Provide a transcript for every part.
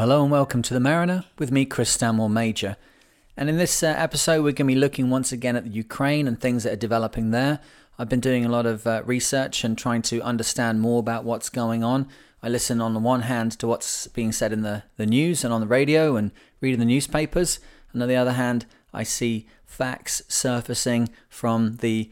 Hello and welcome to The Mariner with me, Chris Stanmore Major. And in this uh, episode, we're going to be looking once again at the Ukraine and things that are developing there. I've been doing a lot of uh, research and trying to understand more about what's going on. I listen on the one hand to what's being said in the, the news and on the radio and reading the newspapers, and on the other hand, I see facts surfacing from the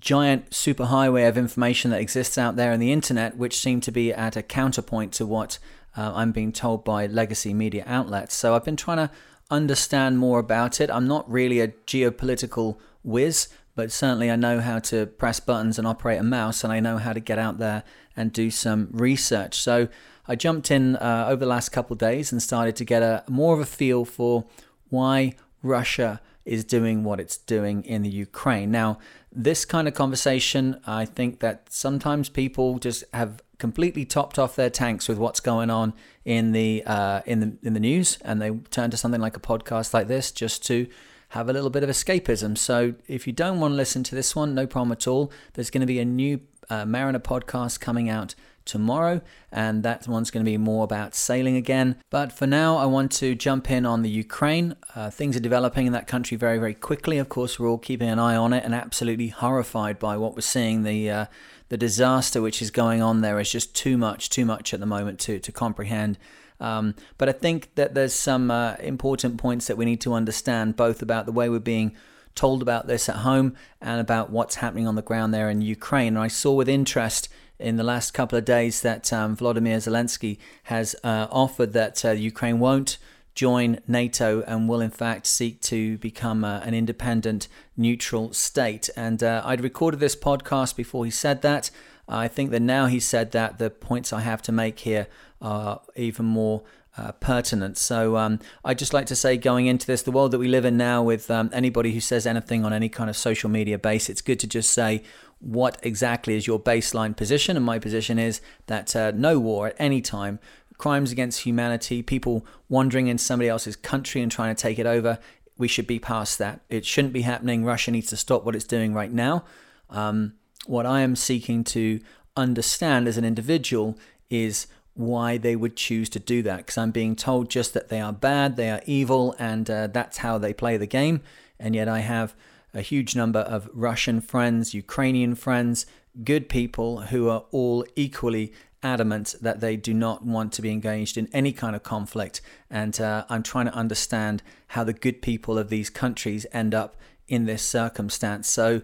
giant superhighway of information that exists out there in the internet, which seem to be at a counterpoint to what uh, I'm being told by legacy media outlets. So I've been trying to understand more about it. I'm not really a geopolitical whiz, but certainly I know how to press buttons and operate a mouse, and I know how to get out there and do some research. So I jumped in uh, over the last couple days and started to get a more of a feel for why Russia is doing what it's doing in the Ukraine. Now, this kind of conversation, I think that sometimes people just have completely topped off their tanks with what's going on in the uh, in the in the news, and they turn to something like a podcast like this just to have a little bit of escapism. So if you don't want to listen to this one, no problem at all. There's going to be a new uh, Mariner podcast coming out tomorrow, and that one's going to be more about sailing again. But for now, I want to jump in on the Ukraine. Uh, things are developing in that country very, very quickly. Of course, we're all keeping an eye on it and absolutely horrified by what we're seeing. The uh, the disaster which is going on there is just too much, too much at the moment to to comprehend. Um, but I think that there's some uh, important points that we need to understand, both about the way we're being told about this at home and about what's happening on the ground there in Ukraine. And I saw with interest in the last couple of days that um, Volodymyr Zelensky has uh, offered that uh, Ukraine won't join NATO and will in fact seek to become uh, an independent, neutral state. And uh, I'd recorded this podcast before he said that. I think that now he said that, the points I have to make here are even more uh, pertinent. So um, I'd just like to say, going into this, the world that we live in now, with um, anybody who says anything on any kind of social media base, it's good to just say what exactly is your baseline position. And my position is that uh, no war at any time, crimes against humanity, people wandering in somebody else's country and trying to take it over, we should be past that. It shouldn't be happening. Russia needs to stop what it's doing right now. Um, what I am seeking to understand as an individual is why they would choose to do that because I'm being told just that they are bad, they are evil, and uh, that's how they play the game. And yet I have a huge number of Russian friends, Ukrainian friends, good people who are all equally adamant that they do not want to be engaged in any kind of conflict. And uh, I'm trying to understand how the good people of these countries end up in this circumstance. So,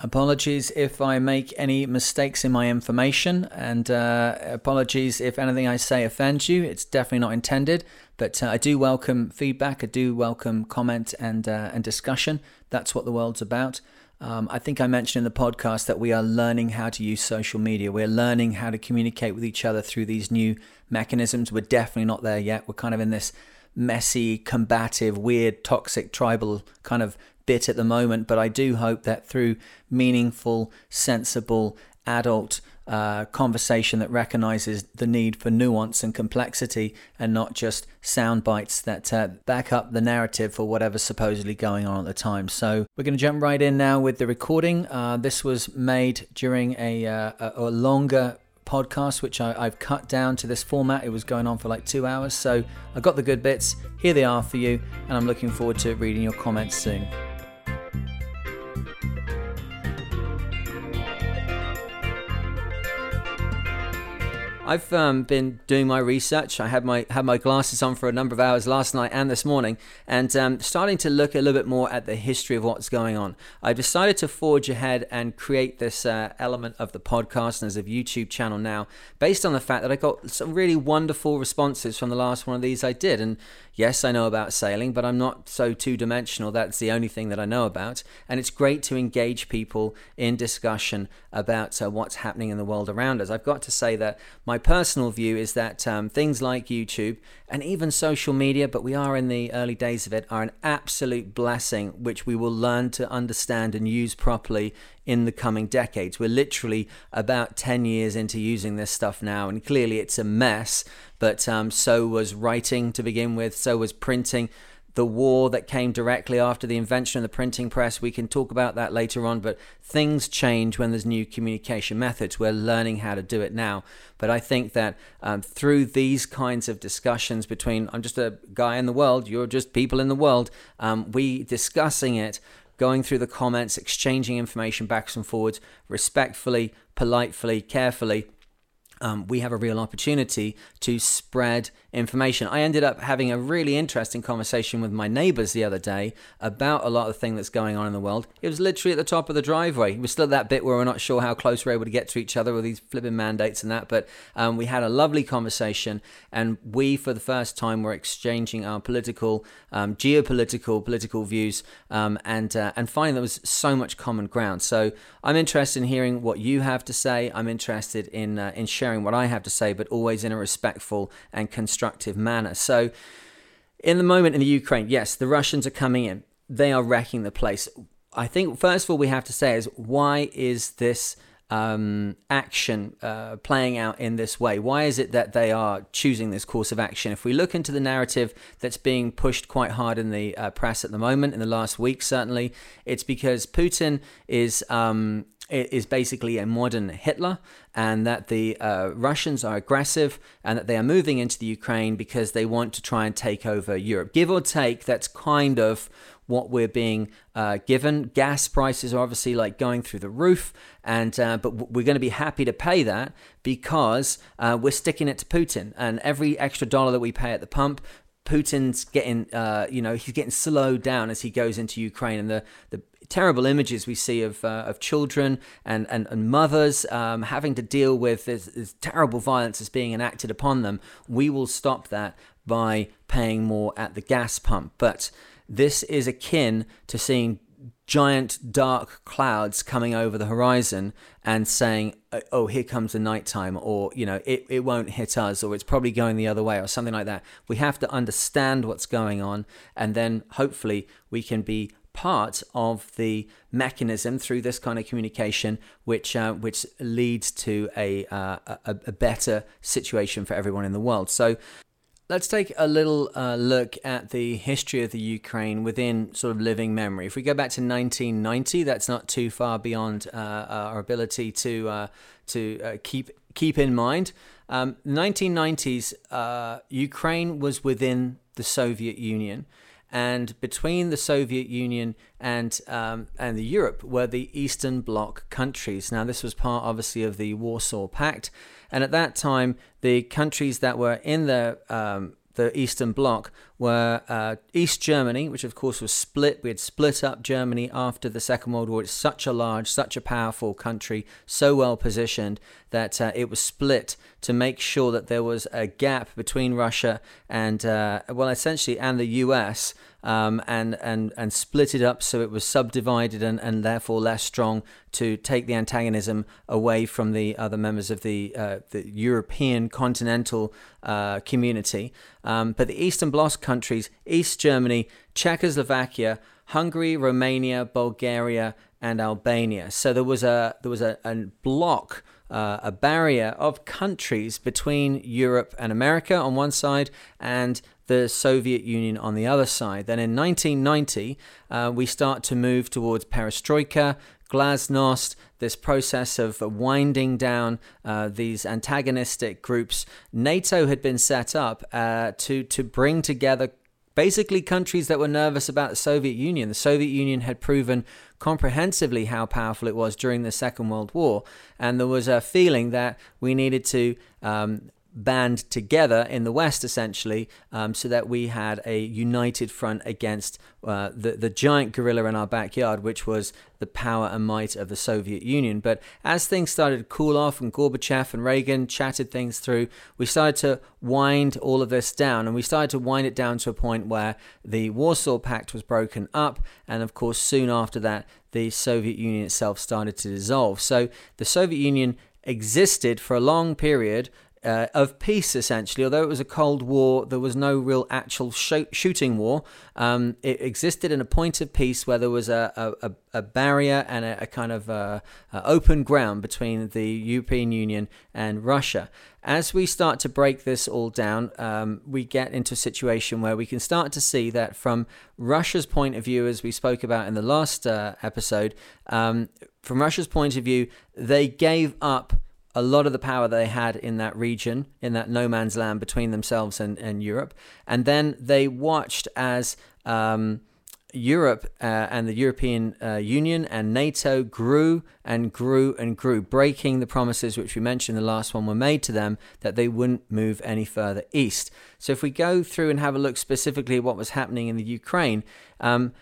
apologies if I make any mistakes in my information, and uh, apologies if anything I say offends you. It's definitely not intended. But uh, I do welcome feedback. I do welcome comment and uh, and discussion. That's what the world's about. Um, I think I mentioned in the podcast that we are learning how to use social media. We're learning how to communicate with each other through these new mechanisms. We're definitely not there yet. We're kind of in this messy, combative, weird, toxic, tribal kind of bit at the moment. But I do hope that through meaningful, sensible, adult uh, conversation that recognizes the need for nuance and complexity and not just sound bites that uh, back up the narrative for whatever's supposedly going on at the time. So we're going to jump right in now with the recording. Uh, this was made during a, uh, a, a longer podcast, which I, have cut down to this format. It was going on for like two hours. So I got the good bits. Here they are for you. And I'm looking forward to reading your comments soon. I've um, been doing my research. I had my had my glasses on for a number of hours last night and this morning, and um, starting to look a little bit more at the history of what's going on. I decided to forge ahead and create this uh, element of the podcast and as a YouTube channel now, based on the fact that I got some really wonderful responses from the last one of these I did, and Yes, I know about sailing, but I'm not so two dimensional. That's the only thing that I know about. And it's great to engage people in discussion about uh, what's happening in the world around us. I've got to say that my personal view is that um, things like YouTube and even social media, but we are in the early days of it, are an absolute blessing which we will learn to understand and use properly in the coming decades. We're literally about 10 years into using this stuff now, and clearly it's a mess, but um, so was writing to begin with, so was printing. The war that came directly after the invention of the printing press. We can talk about that later on, but things change when there's new communication methods. We're learning how to do it now. But I think that um, through these kinds of discussions between, I'm just a guy in the world, you're just people in the world, um, we discussing it going through the comments, exchanging information backs and forwards respectfully, politely, carefully um, we have a real opportunity to spread information. I ended up having a really interesting conversation with my neighbors the other day about a lot of the thing that's going on in the world. It was literally at the top of the driveway. We're still at that bit where we're not sure how close we're able to get to each other with these flipping mandates and that, but um, we had a lovely conversation, and we, for the first time, were exchanging our political, um, geopolitical, political views, um, and uh, and finding there was so much common ground. So I'm interested in hearing what you have to say. I'm interested in uh, in sharing sharing what I have to say, but always in a respectful and constructive manner. So, in the moment in the Ukraine, yes, the Russians are coming in. They are wrecking the place. I think, first of all, we have to say is why is this um, action uh, playing out in this way? Why is it that they are choosing this course of action? If we look into the narrative that's being pushed quite hard in the uh, press at the moment, in the last week, certainly, it's because Putin is um, is basically a modern Hitler, and that the uh, Russians are aggressive and that they are moving into the Ukraine because they want to try and take over Europe. Give or take, that's kind of what we're being uh, given. Gas prices are obviously like going through the roof, and uh, but we're going to be happy to pay that because uh, we're sticking it to Putin, and every extra dollar that we pay at the pump Putin's getting, uh, you know, he's getting slowed down as he goes into Ukraine, and the, the terrible images we see of uh, of children and and, and mothers um, having to deal with this, this, terrible violence that's being enacted upon them. We will stop that by paying more at the gas pump. But this is akin to seeing giant dark clouds coming over the horizon and saying, oh, here comes the nighttime, or, you know, it, it won't hit us, or it's probably going the other way, or something like that. We have to understand what's going on, and then hopefully we can be part of the mechanism through this kind of communication, which uh, which leads to a, uh, a, a better situation for everyone in the world. So. Let's take a little uh, look at the history of the Ukraine within sort of living memory. If we go back to 1990, that's not too far beyond uh, our ability to uh, to uh, keep keep in mind. Um, 1990s, Ukraine was within the Soviet Union and between the Soviet Union and um, and the Europe were the Eastern Bloc countries. Now, this was part, obviously, of the Warsaw Pact, and at that time, the countries that were in the um, the Eastern Bloc were uh, East Germany, which of course was split. We had split up Germany after the Second World War. It's such a large, such a powerful country, so well positioned that uh, it was split to make sure that there was a gap between Russia and, uh, well, essentially, and the US um, and and and split it up so it was subdivided and, and therefore less strong to take the antagonism away from the other members of the uh, the European continental uh, community. Um, but the Eastern Bloc countries, East Germany, Czechoslovakia, Hungary, Romania, Bulgaria, and Albania. So there was a there was a, a block. Uh, a barrier of countries between Europe and America on one side and the Soviet Union on the other side. Then in 1990, uh, we start to move towards perestroika, glasnost, this process of winding down uh, these antagonistic groups. NATO had been set up uh, to, to bring together basically countries that were nervous about the Soviet Union. The Soviet Union had proven comprehensively how powerful it was during the Second World War, and there was a feeling that we needed to um, band together in the West, essentially, um, so that we had a united front against uh, the, the giant gorilla in our backyard, which was the power and might of the Soviet Union. But as things started to cool off and Gorbachev and Reagan chatted things through, we started to wind all of this down. And we started to wind it down to a point where the Warsaw Pact was broken up. And of course, soon after that, the Soviet Union itself started to dissolve. So the Soviet Union existed for a long period uh, of peace, essentially. Although it was a Cold War, there was no real actual sh- shooting war. Um, it existed in a point of peace where there was a, a, a barrier and a, a kind of uh, open ground between the European Union and Russia. As we start to break this all down, um, we get into a situation where we can start to see that from Russia's point of view, as we spoke about in the last uh, episode, um, from Russia's point of view, they gave up a lot of the power they had in that region, in that no man's land between themselves and, and Europe. And then they watched as um, Europe uh, and the European uh, Union and NATO grew and grew and grew, breaking the promises which we mentioned the last one were made to them that they wouldn't move any further east. So if we go through and have a look specifically at what was happening in the Ukraine, um,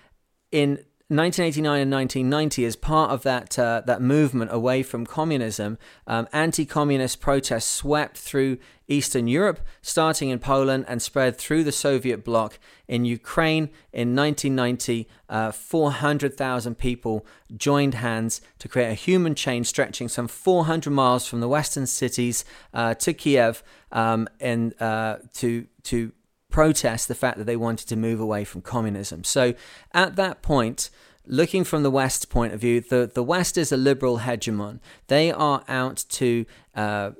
in 1989 and 1990, as part of that uh, that movement away from communism, um, anti-communist protests swept through Eastern Europe, starting in Poland and spread through the Soviet bloc. In Ukraine, in 1990, uh, 400,000 people joined hands to create a human chain stretching some 400 miles from the western cities uh, to Kiev, um, and uh, to to protest the fact that they wanted to move away from communism. So at that point, looking from the West's point of view, the, the West is a liberal hegemon. They are out to uh,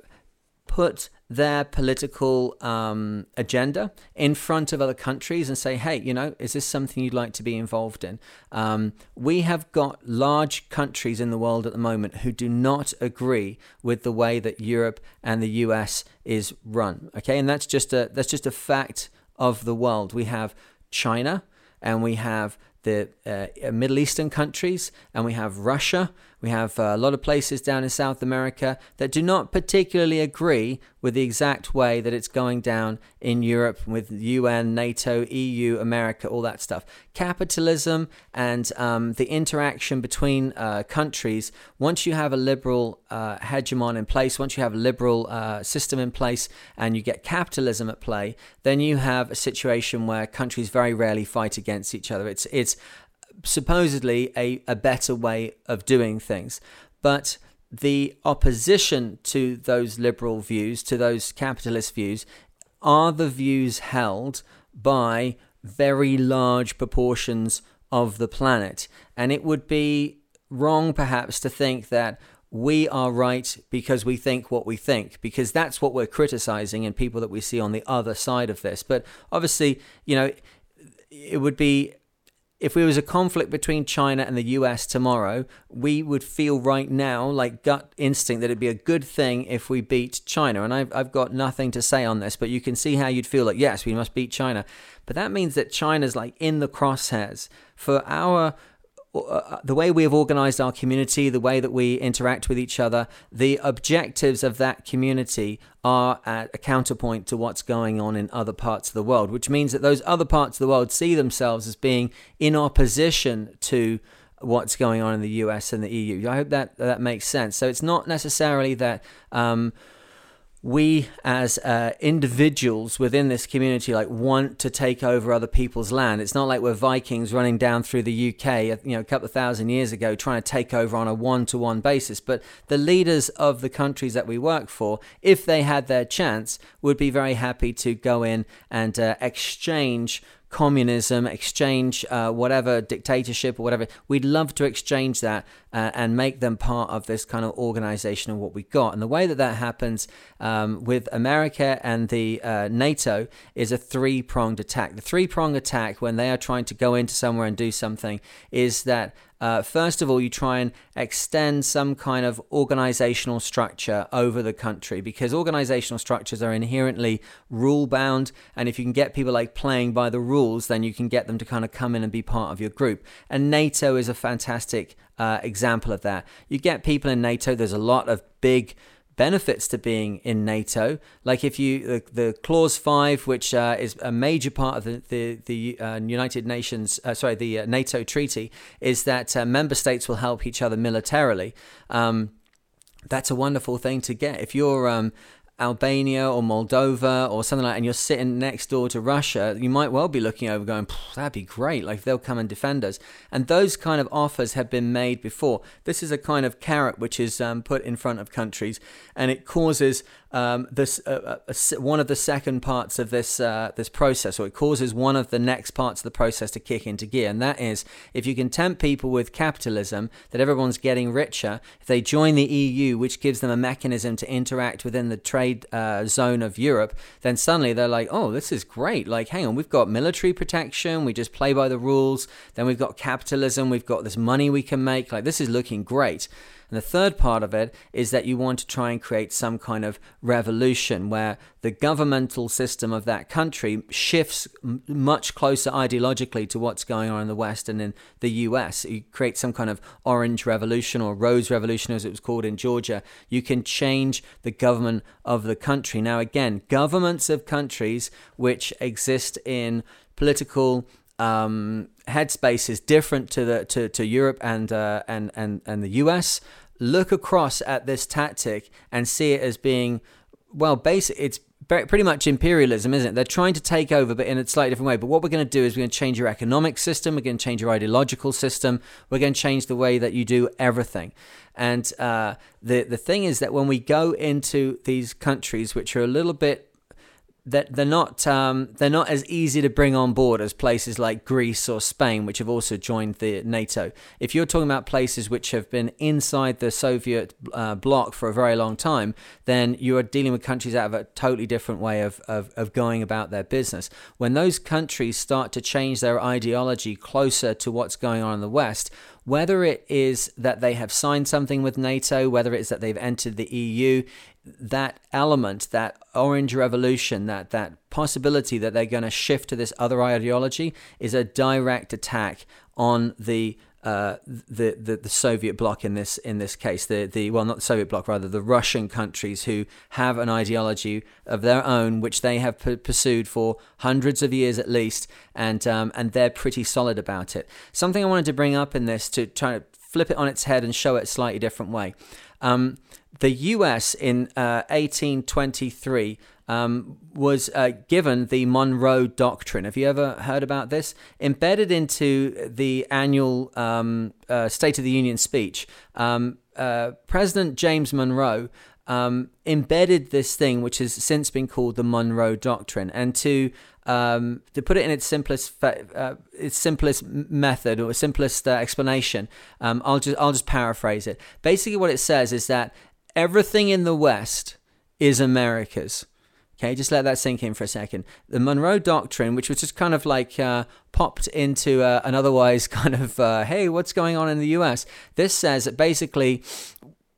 put their political um, agenda in front of other countries and say, hey, you know, is this something you'd like to be involved in? Um, we have got large countries in the world at the moment who do not agree with the way that Europe and the US is run. Okay, and that's just a that's just a fact of the world. We have China and we have the uh, Middle Eastern countries and we have Russia we have uh, a lot of places down in South America that do not particularly agree with the exact way that it's going down in Europe with UN, NATO, EU, America, all that stuff. Capitalism and um, the interaction between uh, countries, once you have a liberal uh, hegemon in place, once you have a liberal uh, system in place and you get capitalism at play, then you have a situation where countries very rarely fight against each other. It's, it's supposedly a, a better way of doing things. But the opposition to those liberal views, to those capitalist views, are the views held by very large proportions of the planet. And it would be wrong, perhaps, to think that we are right because we think what we think, because that's what we're criticizing in people that we see on the other side of this. But obviously, you know, it would be if there was a conflict between China and the US tomorrow, we would feel right now, like gut instinct, that it'd be a good thing if we beat China. And I've, I've got nothing to say on this, but you can see how you'd feel like, yes, we must beat China. But that means that China's like in the crosshairs. For our uh, the way we have organized our community, the way that we interact with each other, the objectives of that community are at a counterpoint to what's going on in other parts of the world, which means that those other parts of the world see themselves as being in opposition to what's going on in the US and the EU. I hope that that makes sense. So it's not necessarily that. Um, we as uh, individuals within this community like want to take over other people's land. It's not like we're vikings running down through the uk you know a couple of thousand years ago trying to take over on a one-to-one basis. But the leaders of the countries that we work for if they had their chance would be very happy to go in and uh, exchange communism, exchange uh, whatever dictatorship or whatever. We'd love to exchange that uh, and make them part of this kind of organization of what we got. And the way that that happens um, with America and the uh, NATO is a three pronged attack. The three pronged attack, when they are trying to go into somewhere and do something, is that uh, first of all, you try and extend some kind of organizational structure over the country because organizational structures are inherently rule bound. And if you can get people like playing by the rules, then you can get them to kind of come in and be part of your group. And NATO is a fantastic uh, example of that. You get people in NATO, there's a lot of big benefits to being in NATO. Like if you the, the clause five, which uh, is a major part of the the, the uh, United Nations, uh, sorry, the uh, NATO treaty, is that uh, member states will help each other militarily. Um, that's a wonderful thing to get. If you're um, Albania or Moldova or something like that, and you're sitting next door to Russia, you might well be looking over going, that'd be great. Like they'll come and defend us. And those kind of offers have been made before. This is a kind of carrot which is um, put in front of countries and it causes um, this uh, uh, one of the second parts of this uh, this process, or it causes one of the next parts of the process to kick into gear, and that is if you can tempt people with capitalism, that everyone's getting richer. If they join the EU, which gives them a mechanism to interact within the trade uh, zone of Europe, then suddenly they're like, oh, this is great. Like, hang on, we've got military protection, we just play by the rules. Then we've got capitalism, we've got this money we can make. Like, this is looking great. And the third part of it is that you want to try and create some kind of revolution where the governmental system of that country shifts m- much closer ideologically to what's going on in the West and in the US. You create some kind of orange revolution or rose revolution, as it was called in Georgia. You can change the government of the country. Now, again, governments of countries which exist in political um, headspace is different to the to, to Europe and uh, and and and the US. Look across at this tactic and see it as being well, basic. It's pretty much imperialism, isn't it? They're trying to take over, but in a slightly different way. But what we're going to do is we're going to change your economic system. We're going to change your ideological system. We're going to change the way that you do everything. And uh, the the thing is that when we go into these countries, which are a little bit that they're not um, they're not as easy to bring on board as places like Greece or Spain, which have also joined the NATO. If you're talking about places which have been inside the Soviet uh, bloc for a very long time, then you are dealing with countries that have a totally different way of, of, of going about their business. When those countries start to change their ideology closer to what's going on in the West, whether it is that they have signed something with NATO, whether it's that they've entered the EU, that element, that orange revolution, that that possibility that they're going to shift to this other ideology is a direct attack on the uh, the, the the Soviet bloc in this in this case the the well not the Soviet bloc rather the Russian countries who have an ideology of their own which they have p- pursued for hundreds of years at least and um, and they're pretty solid about it. Something I wanted to bring up in this to try to flip it on its head and show it a slightly different way. Um, the U.S. in uh, 1823 um, was uh, given the Monroe Doctrine. Have you ever heard about this? Embedded into the annual um, uh, State of the Union speech, um, uh, President James Monroe um, embedded this thing, which has since been called the Monroe Doctrine, and to um, to put it in its simplest uh, its simplest method or simplest uh, explanation, um, I'll just I'll just paraphrase it. Basically, what it says is that everything in the West is America's. Okay, just let that sink in for a second. The Monroe Doctrine, which was just kind of like uh, popped into uh, an otherwise kind of, uh, hey, what's going on in the US? This says that basically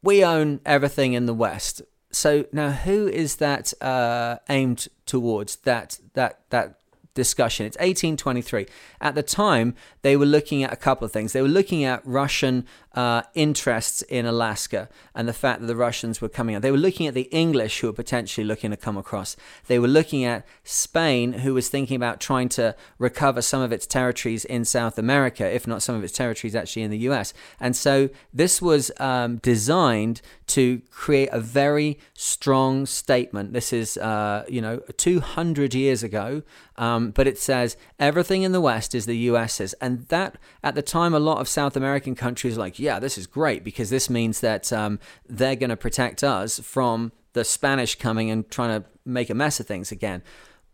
we own everything in the West. So now, who is that uh, aimed towards? That that that discussion. It's 1823. At the time, they were looking at a couple of things. They were looking at Russian uh, interests in Alaska and the fact that the Russians were coming out. They were looking at the English who were potentially looking to come across. They were looking at Spain, who was thinking about trying to recover some of its territories in South America, if not some of its territories actually in the US. And so this was um, designed to create a very strong statement. This is, uh, you know, 200 years ago, um, but it says everything in the West is the US's. And that, at the time, a lot of South American countries like, yeah, this is great because this means that um, they're going to protect us from the Spanish coming and trying to make a mess of things again.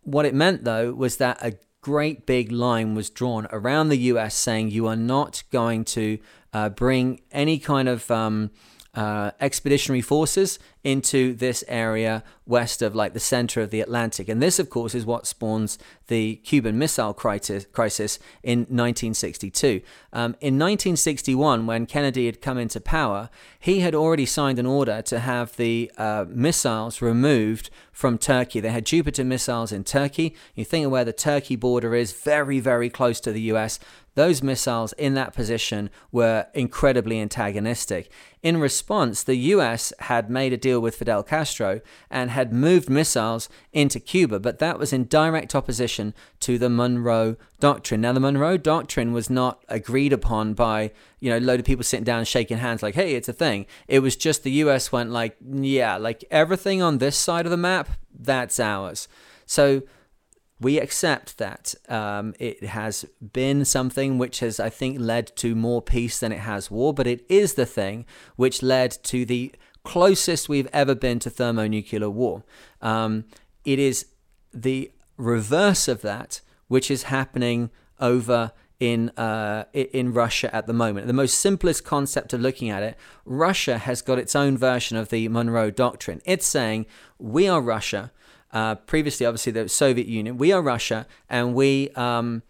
What it meant, though, was that a great big line was drawn around the US saying you are not going to uh, bring any kind of. Um, uh, expeditionary forces into this area west of like the center of the Atlantic. And this, of course, is what spawns the Cuban Missile Crisis, crisis in 1962. Um, in 1961, when Kennedy had come into power, he had already signed an order to have the uh, missiles removed from Turkey. They had Jupiter missiles in Turkey. You think of where the Turkey border is, very, very close to the US those missiles in that position were incredibly antagonistic. In response, the US had made a deal with Fidel Castro and had moved missiles into Cuba, but that was in direct opposition to the Monroe Doctrine. Now, the Monroe Doctrine was not agreed upon by, you know, a load of people sitting down shaking hands like, hey, it's a thing. It was just the US went like, yeah, like everything on this side of the map, that's ours. So we accept that um, it has been something which has, I think, led to more peace than it has war, but it is the thing which led to the closest we've ever been to thermonuclear war. Um, it is the reverse of that, which is happening over in uh, in Russia at the moment. The most simplest concept of looking at it, Russia has got its own version of the Monroe Doctrine. It's saying we are Russia. Uh, previously, obviously, the Soviet Union. We are Russia, and we um,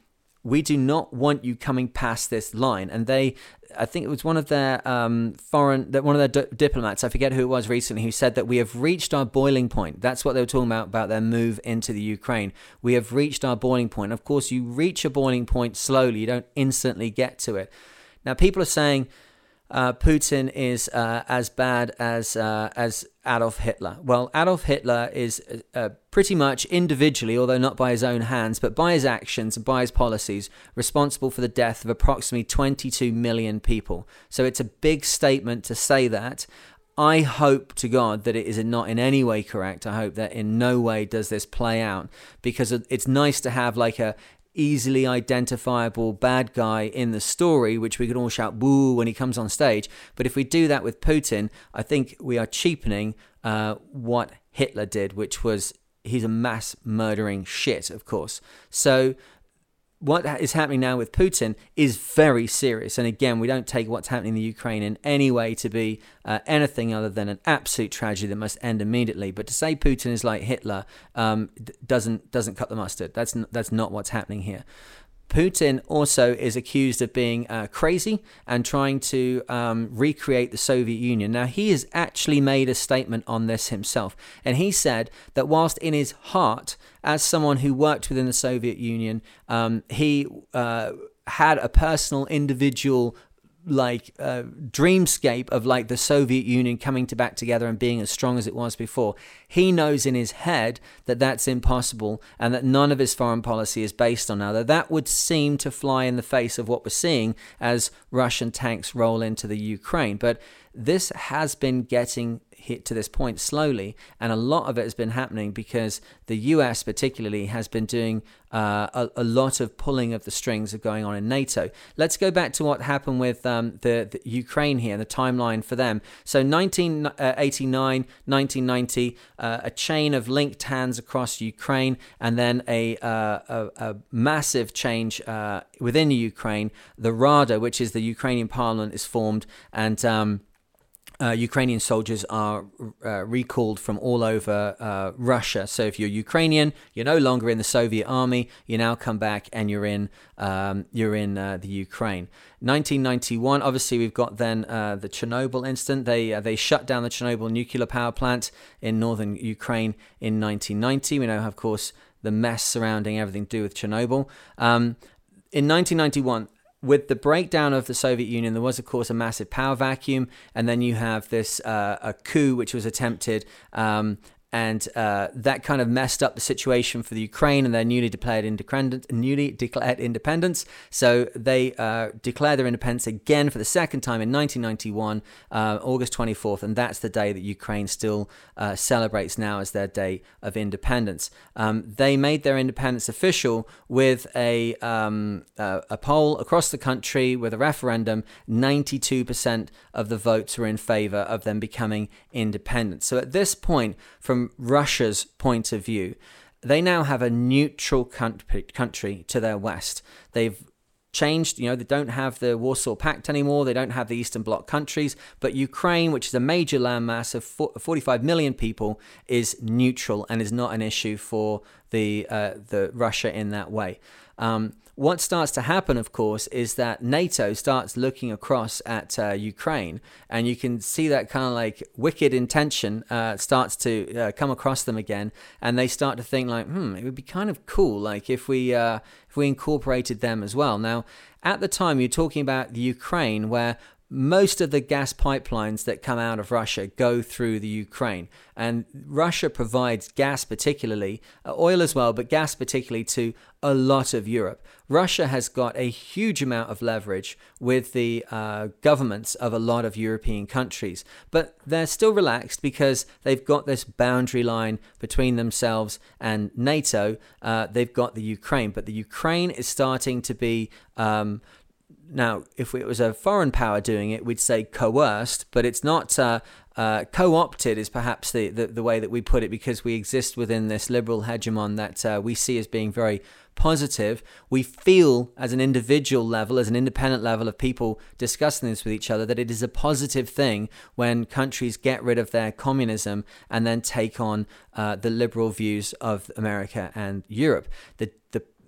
we do not want you coming past this line. And they, I think it was one of their um, foreign, one of their di- diplomats, I forget who it was recently, who said that we have reached our boiling point. That's what they were talking about about their move into the Ukraine. We have reached our boiling point. Of course, you reach a boiling point slowly. You don't instantly get to it. Now, people are saying uh, Putin is uh, as bad as uh, as Adolf Hitler. Well, Adolf Hitler is uh, pretty much individually, although not by his own hands, but by his actions and by his policies, responsible for the death of approximately 22 million people. So it's a big statement to say that. I hope to God that it is not in any way correct. I hope that in no way does this play out because it's nice to have like a easily identifiable bad guy in the story, which we can all shout boo when he comes on stage. But if we do that with Putin, I think we are cheapening uh, what Hitler did, which was he's a mass murdering shit, of course. So what is happening now with Putin is very serious. And again, we don't take what's happening in the Ukraine in any way to be uh, anything other than an absolute tragedy that must end immediately. But to say Putin is like Hitler um, doesn't doesn't cut the mustard. That's n- that's not what's happening here. Putin also is accused of being uh, crazy and trying to um, recreate the Soviet Union. Now, he has actually made a statement on this himself. And he said that whilst in his heart, as someone who worked within the Soviet Union, um, he uh, had a personal, individual like uh, dreamscape of like the Soviet Union coming to back together and being as strong as it was before. He knows in his head that that's impossible and that none of his foreign policy is based on that. That would seem to fly in the face of what we're seeing as Russian tanks roll into the Ukraine. But this has been getting hit to this point slowly, and a lot of it has been happening because the US, particularly, has been doing uh, a, a, lot of pulling of the strings of going on in NATO. Let's go back to what happened with um, the, the, Ukraine here, the timeline for them. So 1989, 1990, uh, a chain of linked hands across Ukraine, and then a, uh, a, a massive change uh, within Ukraine. The Rada, which is the Ukrainian parliament, is formed, and um, uh, Ukrainian soldiers are uh, recalled from all over uh, Russia. So if you're Ukrainian, you're no longer in the Soviet army. You now come back and you're in um, you're in uh, the Ukraine. 1991. Obviously, we've got then uh, the Chernobyl incident. They uh, they shut down the Chernobyl nuclear power plant in northern Ukraine in 1990. We know, of course, the mess surrounding everything to do with Chernobyl. Um, in 1991, with the breakdown of the Soviet Union, there was, of course, a massive power vacuum, and then you have this uh, a coup which was attempted um, and uh, that kind of messed up the situation for the Ukraine and their newly declared independence. Newly declared independence, so they uh, declared their independence again for the second time in 1991, uh, August 24th, and that's the day that Ukraine still uh, celebrates now as their day of independence. Um, they made their independence official with a um, a poll across the country with a referendum. 92% of the votes were in favor of them becoming independent. So at this point, from Russia's point of view, they now have a neutral country to their west. They've changed. You know, they don't have the Warsaw Pact anymore. They don't have the Eastern Bloc countries. But Ukraine, which is a major landmass of 45 million people, is neutral and is not an issue for the uh, the Russia in that way. Um, what starts to happen, of course, is that NATO starts looking across at uh, Ukraine, and you can see that kind of like wicked intention uh, starts to uh, come across them again, and they start to think like, hmm, it would be kind of cool, like if we uh, if we incorporated them as well. Now, at the time, you're talking about the Ukraine, where most of the gas pipelines that come out of Russia go through the Ukraine. And Russia provides gas, particularly, uh, oil as well, but gas particularly to a lot of Europe. Russia has got a huge amount of leverage with the uh, governments of a lot of European countries. But they're still relaxed because they've got this boundary line between themselves and NATO. Uh, they've got the Ukraine, but the Ukraine is starting to be. Um, now, if it was a foreign power doing it, we'd say coerced, but it's not uh, uh, co-opted is perhaps the, the, the way that we put it because we exist within this liberal hegemon that uh, we see as being very positive. We feel as an individual level, as an independent level of people discussing this with each other, that it is a positive thing when countries get rid of their communism and then take on uh, the liberal views of America and Europe. The,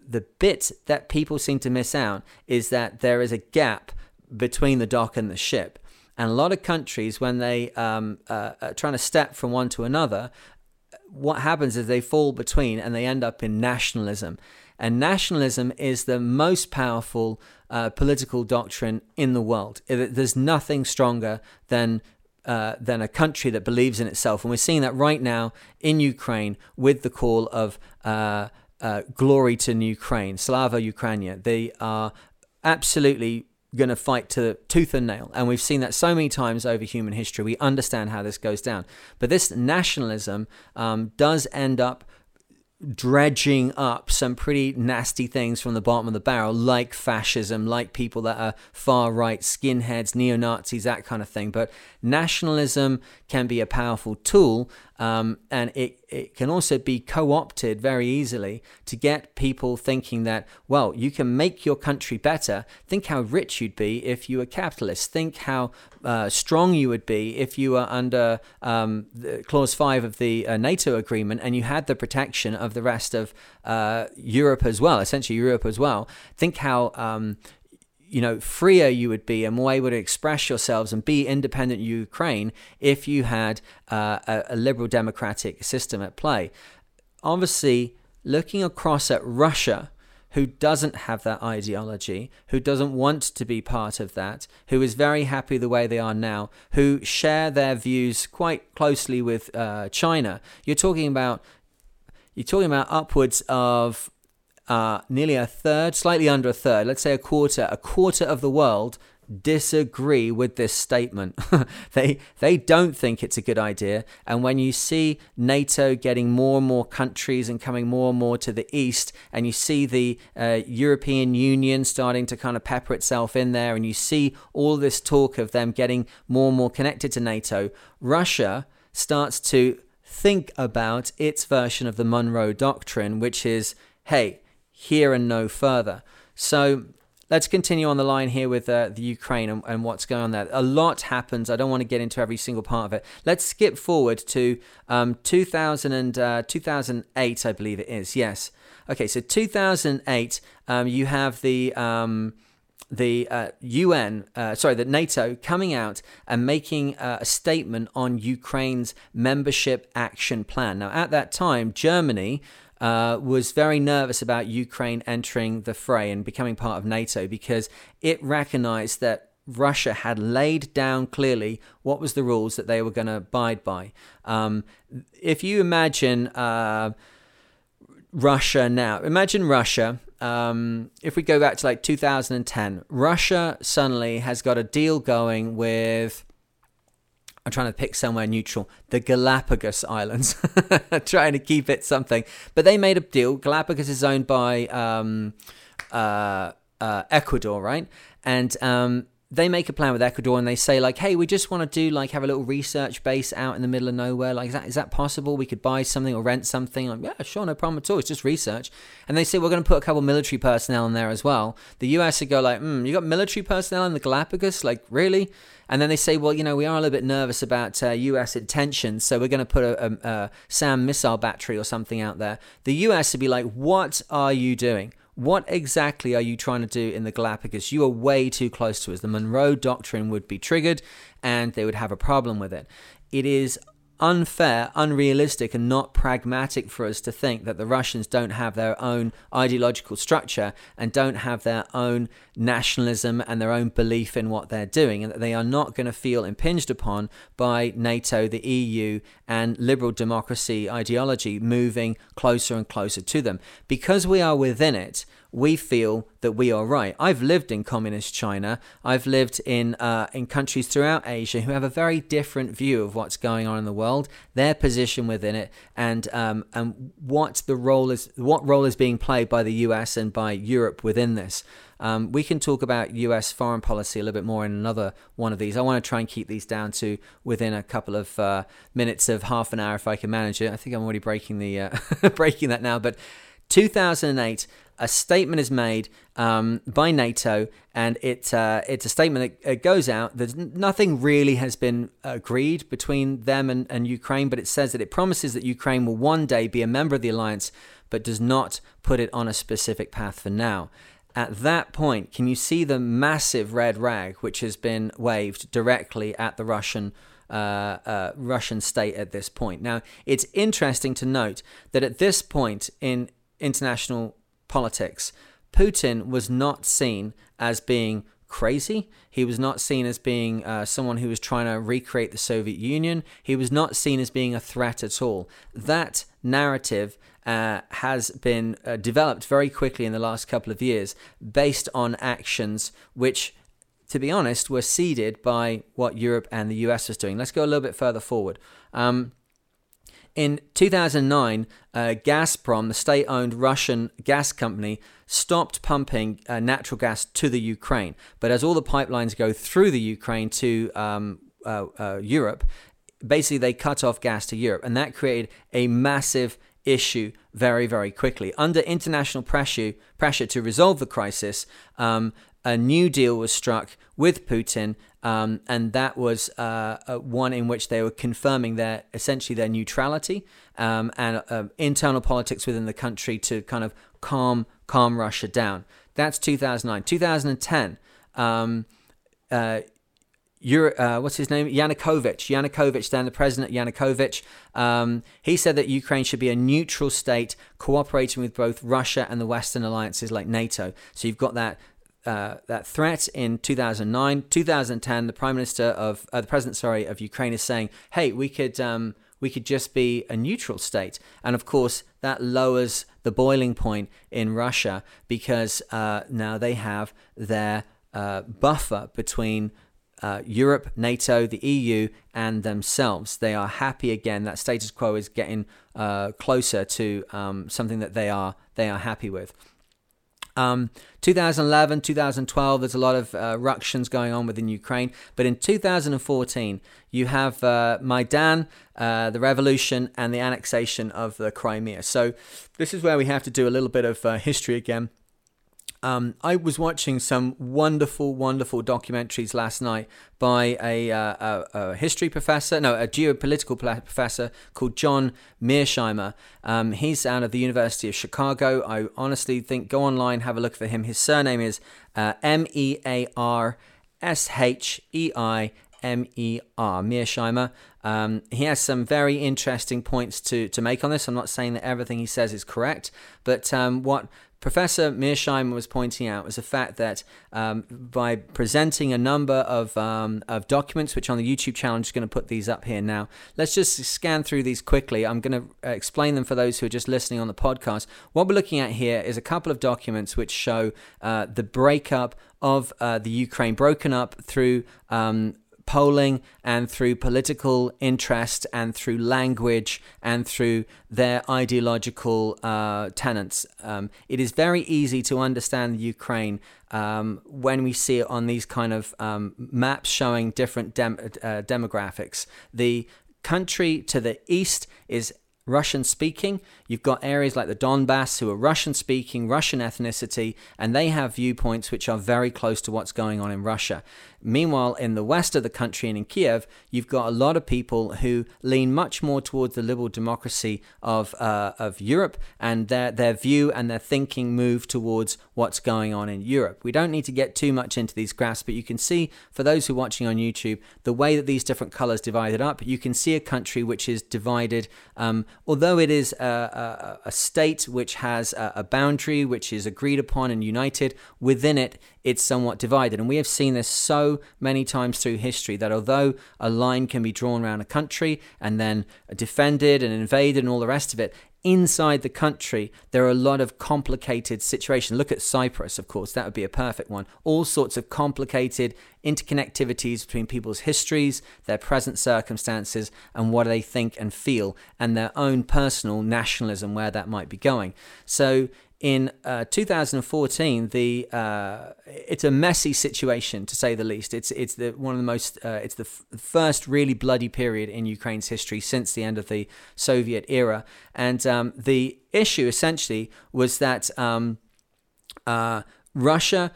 the, bit that people seem to miss out is that there is a gap between the dock and the ship. And a lot of countries, when they um, uh, are trying to step from one to another, what happens is they fall between and they end up in nationalism. And nationalism is the most powerful uh, political doctrine in the world. There's nothing stronger than uh, than a country that believes in itself. And we're seeing that right now in Ukraine with the call of uh, uh, glory to Ukraine, Slava Ukraine. They are absolutely going to fight to tooth and nail. And we've seen that so many times over human history. We understand how this goes down. But this nationalism um, does end up dredging up some pretty nasty things from the bottom of the barrel, like fascism, like people that are far right, skinheads, neo Nazis, that kind of thing. But nationalism can be a powerful tool, um, and it, it can also be co opted very easily to get people thinking that, well, you can make your country better. Think how rich you'd be if you were capitalist. Think how uh, strong you would be if you were under um, Clause 5 of the uh, NATO agreement and you had the protection of the rest of uh, Europe as well, essentially Europe as well. Think how um, you know, freer you would be and more able to express yourselves and be independent Ukraine if you had uh, a, a liberal democratic system at play. Obviously, looking across at Russia, who doesn't have that ideology, who doesn't want to be part of that, who is very happy the way they are now, who share their views quite closely with uh, China. You're talking about you're talking about upwards of uh, nearly a third, slightly under a third, let's say a quarter, a quarter of the world disagree with this statement. they they don't think it's a good idea. And when you see NATO getting more and more countries and coming more and more to the east, and you see the uh, European Union starting to kind of pepper itself in there, and you see all this talk of them getting more and more connected to NATO, Russia starts to think about its version of the Monroe Doctrine, which is, hey here and no further. So let's continue on the line here with uh, the Ukraine and, and, what's going on there. A lot happens. I don't want to get into every single part of it. Let's skip forward to um, 2000 and, uh, 2008, I believe it is. Yes. Okay, so 2008, um, you have the. Um, the uh, UN, uh, sorry, the NATO coming out and making uh, a statement on Ukraine's membership action plan. Now, at that time, Germany uh, was very nervous about Ukraine entering the fray and becoming part of NATO because it recognized that Russia had laid down clearly what was the rules that they were going to abide by. Um, if you imagine uh, Russia now, imagine Russia. Um, if we go back to like 2010, Russia suddenly has got a deal going with I'm trying to pick somewhere neutral. The Galapagos Islands. trying to keep it something. But they made a deal. Galapagos is owned by um, uh, uh, Ecuador, right? And um, they make a plan with Ecuador and they say like, hey, we just want to do like have a little research base out in the middle of nowhere. Like, is that is that possible? We could buy something or rent something. Like, yeah, sure, no problem at all. It's just research. And they say we're going to put a couple military personnel in there as well. The US would go like, hmm, you got military personnel in the Galapagos? Like, really? And then they say, well, you know, we are a little bit nervous about uh, US intentions, so we're going to put a, a, a SAM missile battery or something out there. The US would be like, what are you doing? What exactly are you trying to do in the Galapagos? You are way too close to us. The Monroe Doctrine would be triggered and they would have a problem with it. It is unfair, unrealistic, and not pragmatic for us to think that the Russians don't have their own ideological structure and don't have their own nationalism and their own belief in what they're doing, and that they are not going to feel impinged upon by NATO, the EU, and liberal democracy ideology moving closer and closer to them. Because we are within it, we feel that we are right. I've lived in communist China. I've lived in uh, in countries throughout Asia who have a very different view of what's going on in the world, their position within it, and um, and what the role is, what role is being played by the U.S. and by Europe within this. Um, we can talk about US foreign policy a little bit more in another one of these. I want to try and keep these down to within a couple of uh, minutes of half an hour if I can manage it. I think I'm already breaking the uh, breaking that now, but 2008 a statement is made um, by NATO, and it, uh, it's a statement that goes out. There's nothing really has been agreed between them and, and Ukraine, but it says that it promises that Ukraine will one day be a member of the alliance, but does not put it on a specific path for now. At that point, can you see the massive red rag which has been waved directly at the Russian uh, uh, Russian state at this point. Now, it's interesting to note that at this point in international politics, Putin was not seen as being crazy. He was not seen as being uh, someone who was trying to recreate the Soviet Union. He was not seen as being a threat at all. That narrative uh, has been uh, developed very quickly in the last couple of years based on actions which, to be honest, were seeded by what Europe and the US was doing. Let's go a little bit further forward. Um, in 2009, uh, Gazprom, the state owned Russian gas company, stopped pumping uh, natural gas to the Ukraine. But as all the pipelines go through the Ukraine to um, uh, uh, Europe, basically they cut off gas to Europe. And that created a massive issue very, very quickly. Under international pressure, pressure to resolve the crisis, um, a new deal was struck with Putin um, and that was uh, uh, one in which they were confirming their essentially their neutrality um, and uh, internal politics within the country to kind of calm calm Russia down. That's 2009. 2010. Um, uh, what's his name? Yanukovych. Yanukovych, then the president Yanukovych. Um, he said that Ukraine should be a neutral state, cooperating with both Russia and the Western alliances like NATO. So you've got that uh, that threat in 2009, 2010. The prime minister of uh, the president, sorry, of Ukraine is saying, "Hey, we could um, we could just be a neutral state," and of course that lowers the boiling point in Russia because uh, now they have their uh, buffer between. Uh, Europe, NATO, the EU, and themselves. They are happy again. That status quo is getting closer to um, something that they are they are happy with. Um, 2011, 2012, there's a lot of uh, ructions going on within Ukraine. But in 2014, you have uh, Maidan, uh, the revolution, and the annexation of the Crimea. So this is where we have to do a little bit of uh, history again. Um, I was watching some wonderful, wonderful documentaries last night by a, uh, a, a history professor, no, a geopolitical professor called John Mearsheimer. Um, he's out of the University of Chicago. I honestly think go online, have a look for him. His surname is uh, M E A R S H E I M E R, Mearsheimer. Um, he has some very interesting points to, to make on this. I'm not saying that everything he says is correct, but um, what Professor Mearsheimer was pointing out was the fact that um, by presenting a number of, um, of documents, which on the YouTube channel, I'm just going to put these up here now. Let's just scan through these quickly. I'm going to uh, explain them for those who are just listening on the podcast. What we're looking at here is a couple of documents which show uh, the breakup of uh, the Ukraine, broken up through um, polling and through political interest and through language and through their ideological uh, tenets. Um, it is very easy to understand Ukraine um, when we see it on these kind of um, maps showing different dem- uh, demographics. The country to the east is Russian speaking. You've got areas like the Donbass who are Russian speaking, Russian ethnicity, and they have viewpoints which are very close to what's going on in Russia. Meanwhile, in the west of the country and in Kiev, you've got a lot of people who lean much more towards the liberal democracy of uh, of Europe, and their their view and their thinking move towards what's going on in Europe. We don't need to get too much into these graphs, but you can see for those who are watching on YouTube the way that these different colors divided up. You can see a country which is divided, um, although it is a, a, a state which has a, a boundary which is agreed upon and united. Within it, it's somewhat divided. And we have seen this so many times through history that although a line can be drawn around a country and then defended and invaded and all the rest of it, inside the country, there are a lot of complicated situations. Look at Cyprus, of course, that would be a perfect one. All sorts of complicated interconnectivities between people's histories, their present circumstances, and what they think and feel, and their own personal nationalism, where that might be going. So in uh, 2014, the uh, it's a messy situation to say the least. It's it's the one of the most uh, it's the f- first really bloody period in Ukraine's history since the end of the Soviet era, and um, the issue essentially was that um, uh, Russia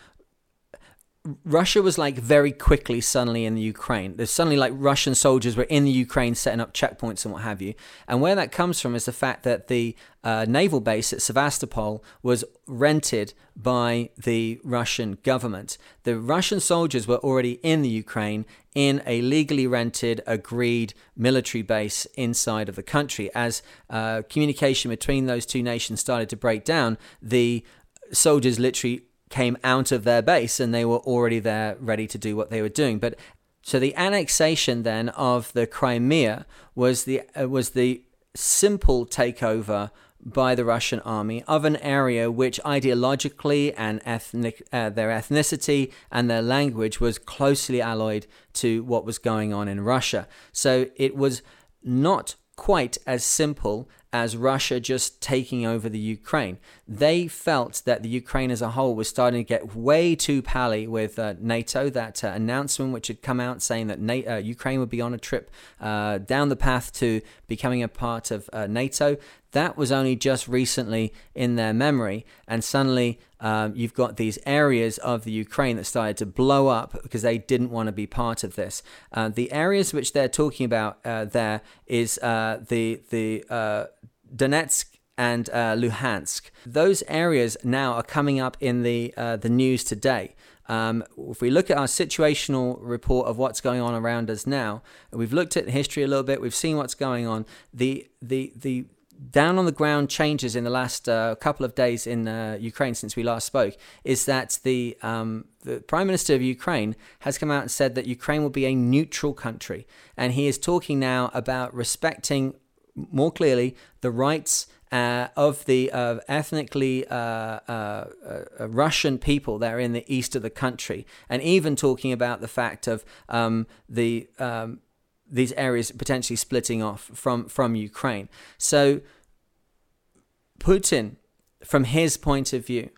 Russia was like very quickly suddenly in the Ukraine. There's suddenly like Russian soldiers were in the Ukraine setting up checkpoints and what have you. And where that comes from is the fact that the uh, naval base at Sevastopol was rented by the Russian government. The Russian soldiers were already in the Ukraine in a legally rented, agreed military base inside of the country. As uh, communication between those two nations started to break down, the soldiers literally came out of their base and they were already there ready to do what they were doing. But so the annexation then of the Crimea was the uh, was the simple takeover by the Russian army of an area which ideologically and ethnic uh, their ethnicity and their language was closely alloyed to what was going on in Russia. So it was not quite as simple as Russia just taking over the Ukraine. They felt that the Ukraine as a whole was starting to get way too pally with uh, NATO. That uh, announcement, which had come out saying that NATO, uh, Ukraine would be on a trip uh, down the path to becoming a part of uh, NATO, that was only just recently in their memory. And suddenly um, you've got these areas of the Ukraine that started to blow up because they didn't want to be part of this. Uh, the areas which they're talking about uh, there is uh, the, the uh, Donetsk and uh, Luhansk. Those areas now are coming up in the, uh, the news today. Um, if we look at our situational report of what's going on around us now, we've looked at history a little bit. We've seen what's going on. The the the down on the ground changes in the last uh, couple of days in uh, Ukraine since we last spoke is that the um, the prime minister of Ukraine has come out and said that Ukraine will be a neutral country, and he is talking now about respecting more clearly the rights uh, of the uh, ethnically uh, uh, uh, Russian people that are in the east of the country, and even talking about the fact of um, the um, these areas potentially splitting off from from Ukraine. So Putin, from his point of view,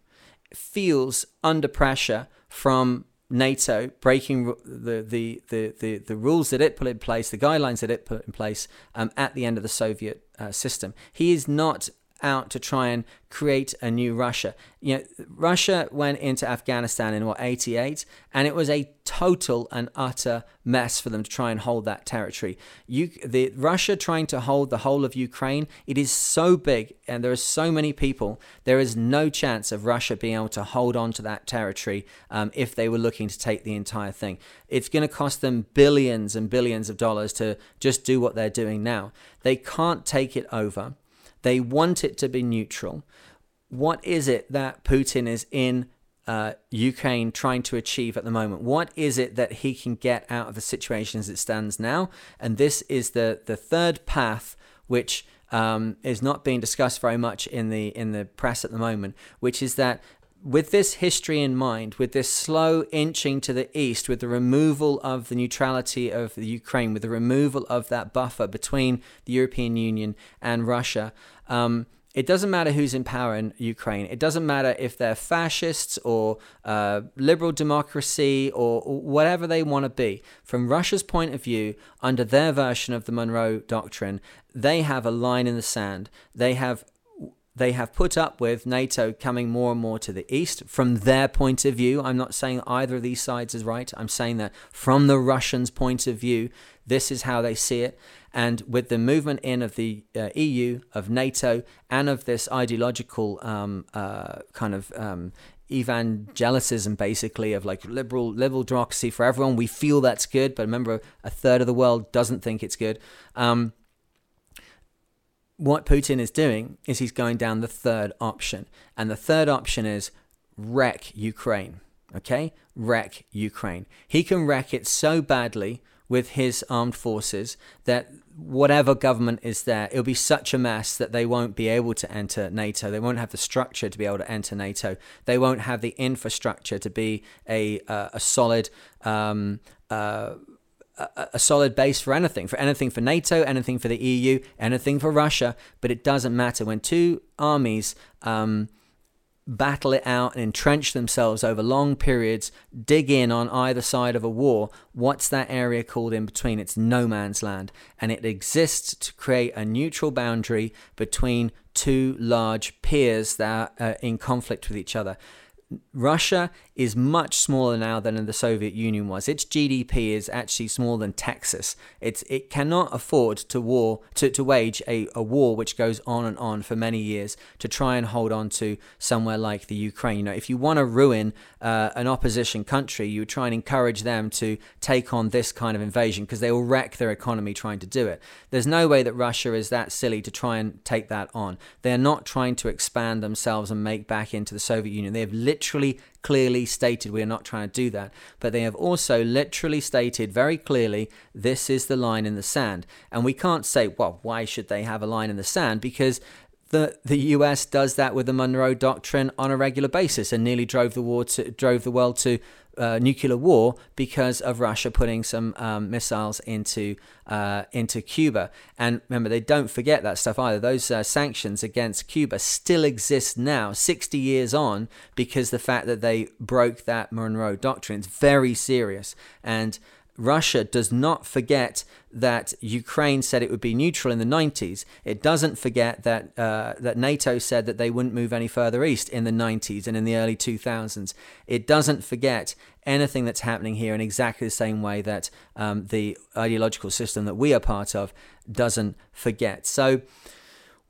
feels under pressure from NATO breaking the, the, the, the, the rules that it put in place, the guidelines that it put in place um, at the end of the Soviet uh, system. He is not out to try and create a new Russia. You know, Russia went into Afghanistan in what 88 and it was a total and utter mess for them to try and hold that territory. You the Russia trying to hold the whole of Ukraine, it is so big and there are so many people, there is no chance of Russia being able to hold on to that territory um, if they were looking to take the entire thing. It's going to cost them billions and billions of dollars to just do what they're doing now. They can't take it over they want it to be neutral. What is it that Putin is in uh, Ukraine trying to achieve at the moment? What is it that he can get out of the situation as it stands now? And this is the the third path, which um, is not being discussed very much in the in the press at the moment, which is that with this history in mind, with this slow inching to the east, with the removal of the neutrality of the Ukraine, with the removal of that buffer between the European Union and Russia, um, it doesn't matter who's in power in Ukraine. It doesn't matter if they're fascists or uh, liberal democracy or, or whatever they want to be. From Russia's point of view, under their version of the Monroe Doctrine, they have a line in the sand. They have they have put up with NATO coming more and more to the east from their point of view. I'm not saying either of these sides is right. I'm saying that from the Russians' point of view, this is how they see it. And with the movement in of the uh, EU, of NATO, and of this ideological um, uh, kind of um, evangelicism basically of like liberal liberal democracy for everyone we feel that's good but remember a third of the world doesn't think it's good um, what Putin is doing is he's going down the third option. And the third option is wreck Ukraine. Okay? Wreck Ukraine. He can wreck it so badly with his armed forces that whatever government is there, it'll be such a mess that they won't be able to enter NATO. They won't have the structure to be able to enter NATO. They won't have the infrastructure to be a uh, a solid. Um, uh, a, a solid base for anything, for anything for NATO, anything for the EU, anything for Russia, but it doesn't matter when two armies um, battle it out and entrench themselves over long periods, dig in on either side of a war, what's that area called in between? It's no man's land. And it exists to create a neutral boundary between two large peers that are in conflict with each other. Russia is much smaller now than the Soviet Union was. Its GDP is actually smaller than Texas. It's it cannot afford to war to, to wage a, a war which goes on and on for many years to try and hold on to somewhere like the Ukraine. You know, if you want to ruin uh, an opposition country, you try and encourage them to take on this kind of invasion because they will wreck their economy trying to do it. There's no way that Russia is that silly to try and take that on. They are not trying to expand themselves and make back into the Soviet Union. They have literally clearly stated we are not trying to do that, but they have also literally stated very clearly this is the line in the sand. And we can't say, well, why should they have a line in the sand? Because the, the US does that with the Monroe Doctrine on a regular basis and nearly drove the war to, drove the world to uh, nuclear war because of Russia putting some um, missiles into uh, into Cuba. And remember, they don't forget that stuff either. Those uh, sanctions against Cuba still exist now, 60 years on, because the fact that they broke that Monroe Doctrine. It's very serious. And Russia does not forget that Ukraine said it would be neutral in the 90s. It doesn't forget that uh, that NATO said that they wouldn't move any further east in the 90s and in the early 2000s. It doesn't forget anything that's happening here in exactly the same way that um, the ideological system that we are part of doesn't forget. So.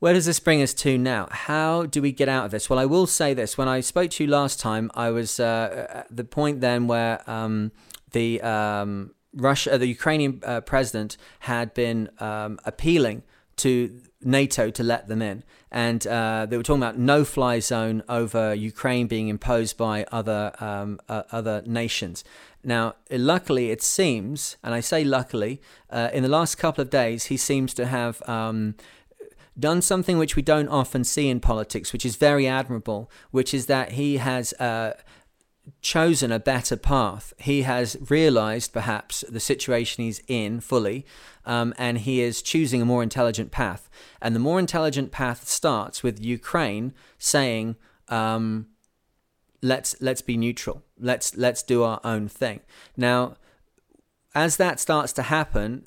Where does this bring us to now? How do we get out of this? Well, I will say this. When I spoke to you last time, I was uh, at the point then where um, the um, Russia, the Ukrainian uh, president had been um, appealing to NATO to let them in, and uh, they were talking about no-fly zone over Ukraine being imposed by other um, uh, other nations. Now, luckily, it seems, and I say luckily, uh, in the last couple of days, he seems to have. Um, done something which we don't often see in politics, which is very admirable, which is that he has uh, chosen a better path. He has realized perhaps the situation he's in fully, um, and he is choosing a more intelligent path. And the more intelligent path starts with Ukraine saying, um, "Let's let's be neutral. Let's let's do our own thing." Now, as that starts to happen,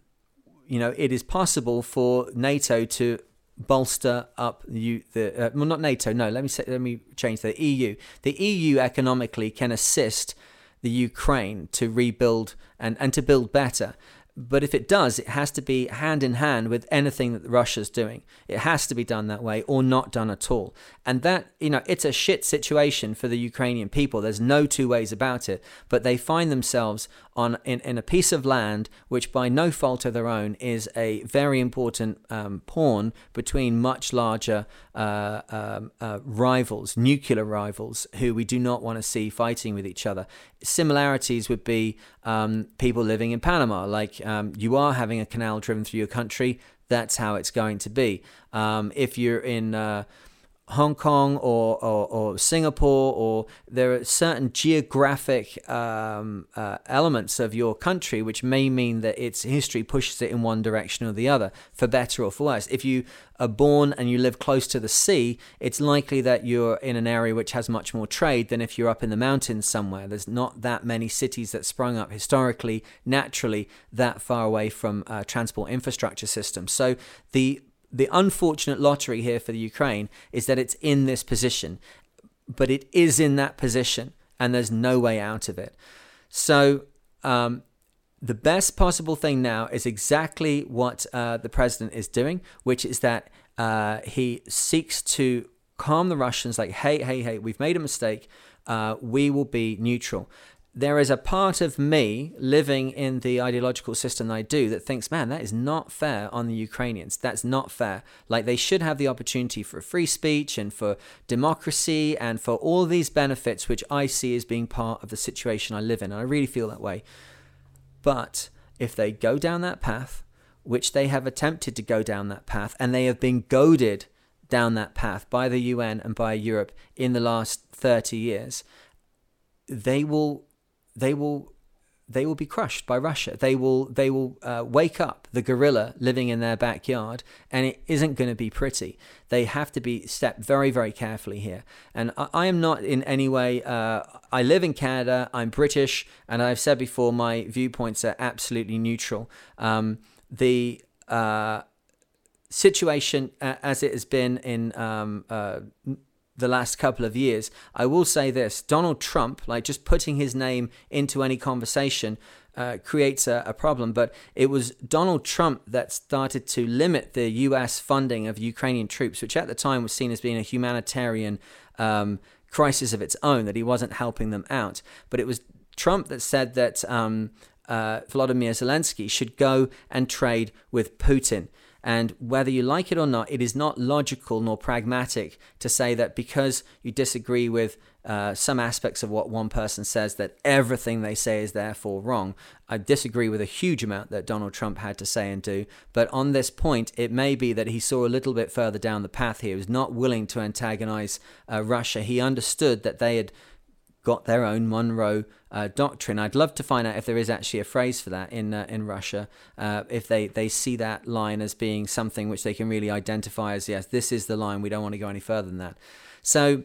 you know, it is possible for NATO to bolster up the, the uh, well not NATO no let me say let me change the EU the EU economically can assist the Ukraine to rebuild and and to build better but if it does, it has to be hand in hand with anything that Russia's doing. It has to be done that way or not done at all. And that, you know, it's a shit situation for the Ukrainian people. There's no two ways about it. But they find themselves on in, in a piece of land which, by no fault of their own, is a very important um, pawn between much larger uh, um, uh, rivals, nuclear rivals, who we do not want to see fighting with each other. Similarities would be um, people living in Panama, like um, you are having a canal driven through your country. That's how it's going to be. Um, if you're in uh, Hong Kong or, or, or, Singapore, or there are certain geographic um, uh, elements of your country which may mean that its history pushes it in one direction or the other, for better or for worse. If you are born and you live close to the sea, it's likely that you're in an area which has much more trade than if you're up in the mountains somewhere. There's not that many cities that sprung up historically, naturally, that far away from uh, transport infrastructure systems. So the the unfortunate lottery here for the Ukraine is that it's in this position, but it is in that position and there's no way out of it. So, um, the best possible thing now is exactly what uh, the president is doing, which is that uh, he seeks to calm the Russians, like, hey, hey, hey, we've made a mistake. Uh, we will be neutral there is a part of me living in the ideological system I do that thinks, man, that is not fair on the Ukrainians. That's not fair. Like they should have the opportunity for free speech and for democracy and for all these benefits, which I see as being part of the situation I live in. And I really feel that way. But if they go down that path, which they have attempted to go down that path, and they have been goaded down that path by the UN and by Europe in the last 30 years, they will they will they will be crushed by Russia. They will they will uh, wake up the gorilla living in their backyard, and it isn't going to be pretty. They have to be stepped very very carefully here. And I, I am not in any way. Uh, I live in Canada. I'm British, and I've said before my viewpoints are absolutely neutral. Um, the uh, situation uh, as it has been in um, uh, the last couple of years, I will say this Donald Trump, like just putting his name into any conversation, uh, creates a, a, problem. But it was Donald Trump that started to limit the U.S. funding of Ukrainian troops, which at the time was seen as being a humanitarian um, crisis of its own, that he wasn't helping them out. But it was Trump that said that um, uh, Volodymyr Zelensky should go and trade with Putin. And whether you like it or not, it is not logical nor pragmatic to say that because you disagree with uh, some aspects of what one person says, that everything they say is therefore wrong. I disagree with a huge amount that Donald Trump had to say and do. But on this point, it may be that he saw a little bit further down the path here. He was not willing to antagonize uh, Russia. He understood that they had got their own Monroe uh, doctrine. I'd love to find out if there is actually a phrase for that in uh, in Russia. Uh, if they, they see that line as being something which they can really identify as yes, this is the line. We don't want to go any further than that. So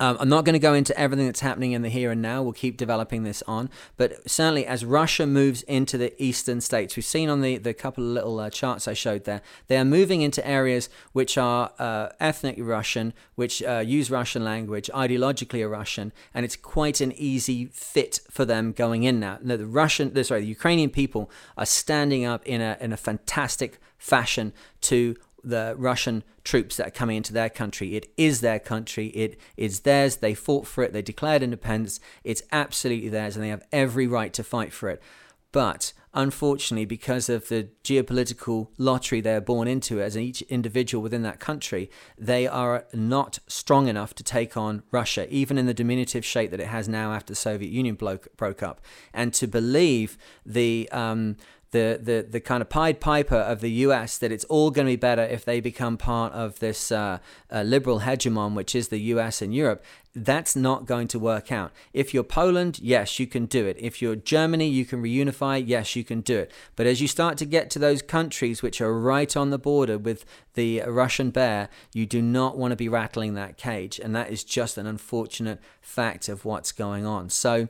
um, I'm not going to go into everything that's happening in the here and now. We'll keep developing this on. But certainly, as Russia moves into the eastern states, we've seen on the, the couple of little uh, charts I showed there, they are moving into areas which are uh, ethnic Russian, which uh, use Russian language, ideologically are Russian, and it's quite an easy fit for them going in now. the Russian, sorry, the Ukrainian people are standing up in a, in a fantastic fashion to the Russian troops that are coming into their country. It is their country. It is theirs. They fought for it. They declared independence. It's absolutely theirs, and they have every right to fight for it. But unfortunately, because of the geopolitical lottery they are born into as each individual within that country, they are not strong enough to take on Russia, even in the diminutive shape that it has now after the Soviet Union broke, broke up. And to believe the um, the, the, the kind of Pied Piper of the US that it's all going to be better if they become part of this uh, uh, liberal hegemon, which is the US and Europe. That's not going to work out. If you're Poland, yes, you can do it. If you're Germany, you can reunify, yes, you can do it. But as you start to get to those countries which are right on the border with the Russian bear, you do not want to be rattling that cage. And that is just an unfortunate fact of what's going on. So,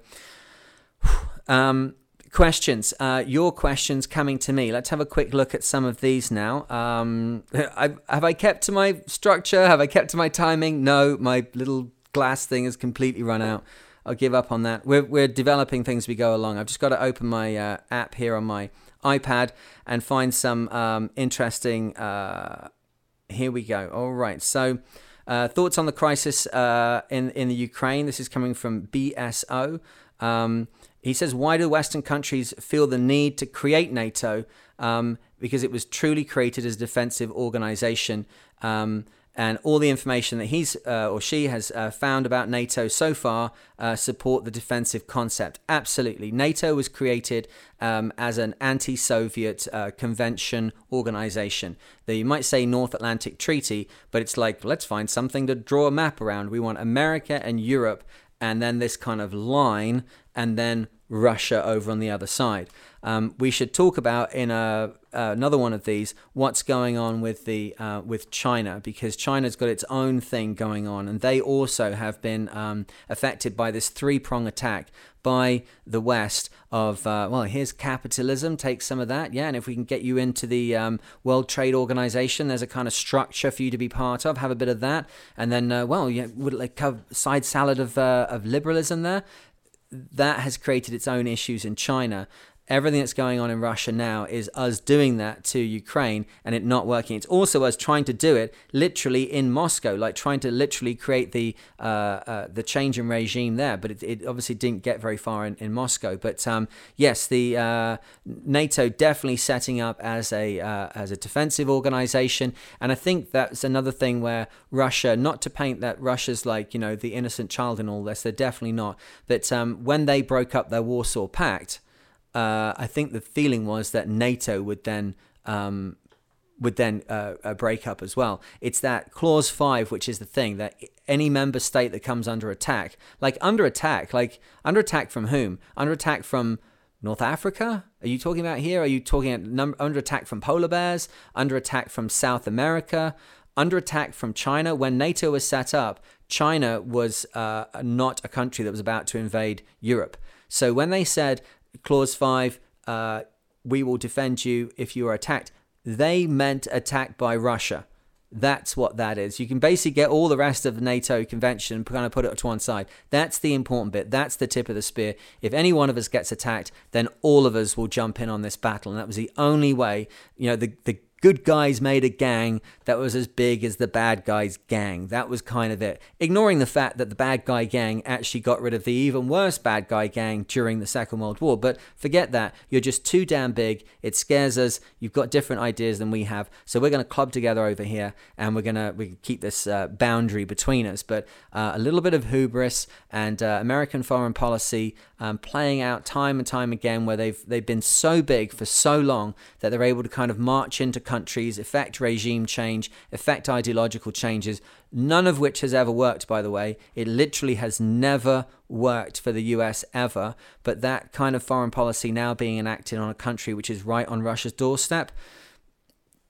um, questions. Uh, your questions coming to me. Let's have a quick look at some of these now. Um, I, have I kept to my structure? Have I kept to my timing? No, my little glass thing has completely run out. I'll give up on that. We're, we're developing things we go along. I've just got to open my uh, app here on my iPad and find some um, interesting. Uh, here we go. All right. So, uh, thoughts on the crisis uh, in in the Ukraine. This is coming from BSO. Um, he says, Why do Western countries feel the need to create NATO? Um, because it was truly created as a defensive organization. Um, and all the information that he's uh, or she has uh, found about NATO so far uh, support the defensive concept. Absolutely, NATO was created um, as an anti-Soviet uh, convention organization. The, you might say North Atlantic Treaty, but it's like let's find something to draw a map around. We want America and Europe and then this kind of line, and then Russia over on the other side. Um, we should talk about in a, uh, another one of these what's going on with the uh, with China because China's got its own thing going on, and they also have been um, affected by this three prong attack by the West of uh, well, here's capitalism, take some of that, yeah, and if we can get you into the um, World Trade Organization, there's a kind of structure for you to be part of, have a bit of that, and then uh, well, yeah, would like side salad of uh, of liberalism there that has created its own issues in China everything that's going on in Russia now is us doing that to Ukraine and it not working. It's also us trying to do it literally in Moscow, like trying to literally create the uh, uh, the change in regime there. But it, it, obviously didn't get very far in, in Moscow. But um, yes, the uh, NATO definitely setting up as a uh, as a defensive organization, and I think that's another thing where Russia, not to paint that Russia's like you know the innocent child in all this, they're definitely not. But um, when they broke up their Warsaw Pact uh, I think the feeling was that NATO would then um, would then uh, uh, break up as well. It's that clause five, which is the thing that any member state that comes under attack, like under attack, like under attack from whom? Under attack from North Africa? Are you talking about here? Are you talking under attack from polar bears? Under attack from South America? Under attack from China? When NATO was set up, China was uh, not a country that was about to invade Europe. So when they said clause five, uh, we will defend you if you are attacked they meant attack by Russia. That's what that is. You can basically get all the rest of the NATO convention and kind of put it to one side. That's the important bit. That's the tip of the spear. If any one of us gets attacked, then all of us will jump in on this battle. And that was the only way, you know, the, the good guys made a gang that was as big as the bad guys gang. That was kind of it. Ignoring the fact that the bad guy gang actually got rid of the even worse bad guy gang during the Second World War. But forget that. You're just too damn big. It scares us. You've got different ideas than we have. So we're going to club together over here and we're going to we keep this uh, boundary between us. But uh, a little bit of hubris and uh, American foreign policy um, playing out time and time again where they've they've been so big for so long that they're able to kind of march into countries, effect regime change, effect ideological changes, none of which has ever worked, by the way. It literally has never worked for the US ever. But that kind of foreign policy now being enacted on a country which is right on Russia's doorstep,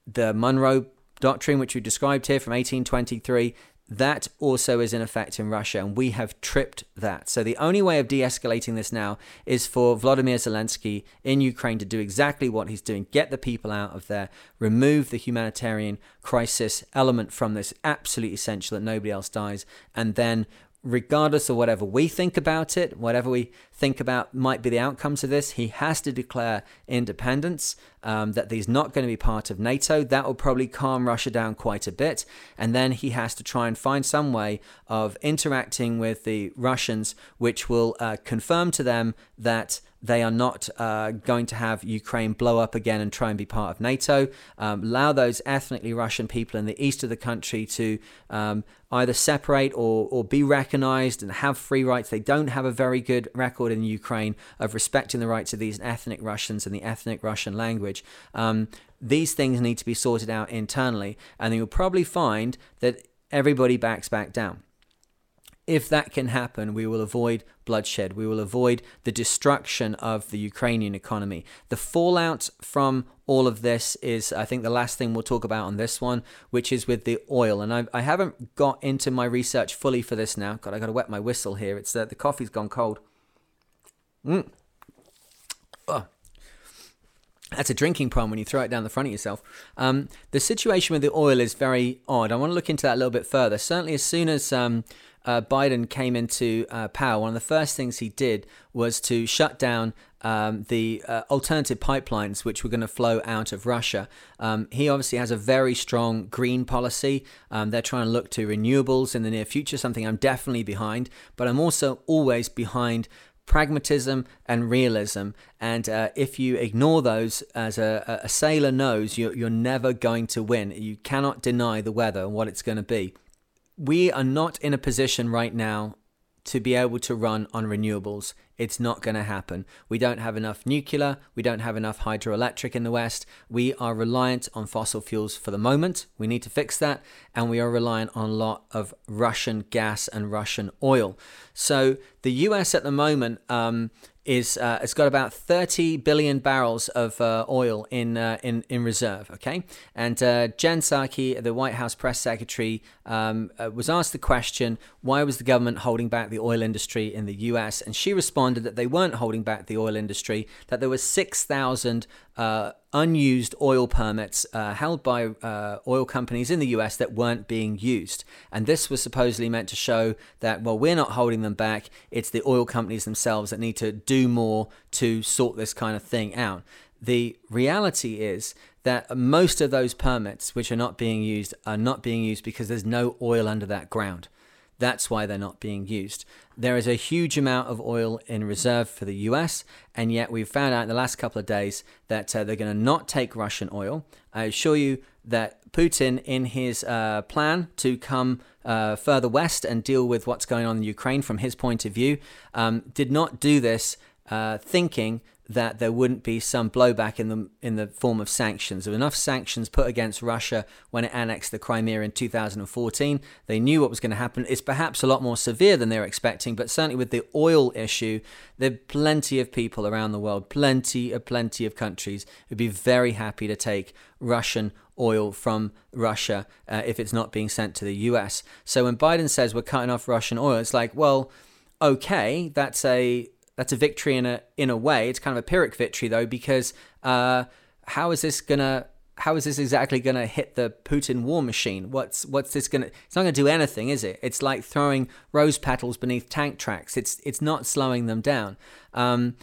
the Monroe Doctrine, which we described here from 1823, that also is in effect in Russia, and we have tripped that. So, the only way of de escalating this now is for Vladimir Zelensky in Ukraine to do exactly what he's doing get the people out of there, remove the humanitarian crisis element from this, absolutely essential that nobody else dies, and then regardless of whatever we think about it, whatever we think about might be the outcomes of this, he has to declare independence, um, that he's not going to be part of NATO. That will probably calm Russia down quite a bit. And then he has to try and find some way of interacting with the Russians, which will uh, confirm to them that they are not uh, going to have Ukraine blow up again and try and be part of NATO. Um, allow those ethnically Russian people in the east of the country to um, either separate or, or be recognized and have free rights. They don't have a very good record in Ukraine of respecting the rights of these ethnic Russians and the ethnic Russian language. Um, these things need to be sorted out internally, and you'll probably find that everybody backs back down. If that can happen, we will avoid bloodshed. We will avoid the destruction of the Ukrainian economy. The fallout from all of this is, I think, the last thing we'll talk about on this one, which is with the oil. And I, I haven't got into my research fully for this now. God, I got to wet my whistle here. It's uh, the coffee's gone cold. Mm. Oh, that's a drinking problem when you throw it down the front of yourself. Um, the situation with the oil is very odd. I want to look into that a little bit further. Certainly, as soon as um, uh, Biden came into uh, power, one of the first things he did was to shut down um, the uh, alternative pipelines which were going to flow out of Russia. Um, he obviously has a very strong green policy. Um, they're trying to look to renewables in the near future, something I'm definitely behind, but I'm also always behind pragmatism and realism. And uh, if you ignore those, as a, a sailor knows, you're, you're never going to win. You cannot deny the weather and what it's going to be we are not in a position right now to be able to run on renewables. It's not going to happen. We don't have enough nuclear. We don't have enough hydroelectric in the West. We are reliant on fossil fuels for the moment. We need to fix that. And we are reliant on a lot of Russian gas and Russian oil. So the US at the moment um, is uh, it's got about 30 billion barrels of uh, oil in, uh, in in reserve. Okay, and uh, Jen Psaki, the White House press secretary, um, uh, was asked the question, why was the government holding back the oil industry in the U.S. And she responded that they weren't holding back the oil industry, that there were 6,000 uh, unused oil permits uh, held by uh, oil companies in the US that weren't being used. And this was supposedly meant to show that, well, we're not holding them back. It's the oil companies themselves that need to do more to sort this kind of thing out. The reality is that most of those permits, which are not being used, are not being used because there's no oil under that ground. That's why they're not being used. There is a huge amount of oil in reserve for the US, and yet we've found out in the last couple of days that uh, they're going to not take Russian oil. I assure you that Putin, in his uh, plan to come uh, further west and deal with what's going on in Ukraine from his point of view, um, did not do this uh, thinking that there wouldn't be some blowback in the in the form of sanctions. There were enough sanctions put against Russia when it annexed the Crimea in 2014. They knew what was going to happen. It's perhaps a lot more severe than they were expecting, but certainly with the oil issue, there are plenty of people around the world, plenty of plenty of countries who'd be very happy to take Russian oil from Russia uh, if it's not being sent to the US. So when Biden says we're cutting off Russian oil, it's like, well, okay, that's a that's a victory in a in a way. It's kind of a pyrrhic victory though, because uh, how is this gonna how is this exactly gonna hit the Putin war machine? What's what's this gonna? It's not gonna do anything, is it? It's like throwing rose petals beneath tank tracks. It's it's not slowing them down. Um,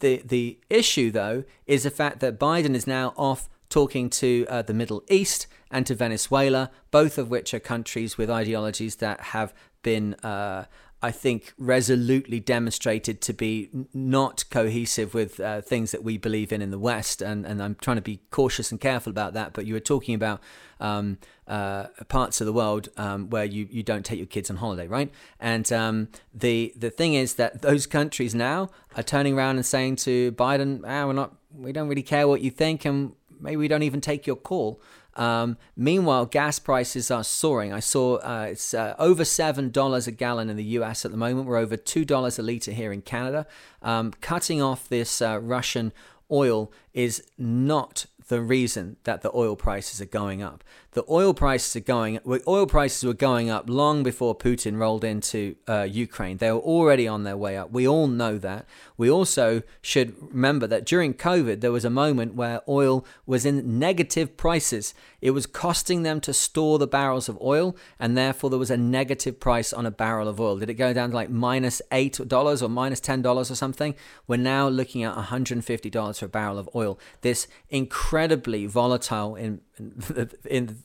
the the issue though is the fact that Biden is now off talking to uh, the Middle East and to Venezuela, both of which are countries with ideologies that have been uh, I think, resolutely demonstrated to be not cohesive with uh, things that we believe in in the West. And, and I'm trying to be cautious and careful about that. But you were talking about um, uh, parts of the world um, where you, you don't take your kids on holiday, right? And um, the the thing is that those countries now are turning around and saying to Biden, ah, we're not, we don't really care what you think, and maybe we don't even take your call. Um, meanwhile, gas prices are soaring. I saw uh, it's uh, over seven dollars a gallon in the U.S. at the moment. We're over two dollars a liter here in Canada. Um, cutting off this uh, Russian oil is not the reason that the oil prices are going up. The oil prices are going oil prices were going up long before Putin rolled into uh, Ukraine. They were already on their way up. We all know that. We also should remember that during COVID there was a moment where oil was in negative prices. It was costing them to store the barrels of oil and therefore there was a negative price on a barrel of oil. Did it go down to like minus $8 or minus $10 or something? We're now looking at $150 for a barrel of oil. This incredibly volatile in in in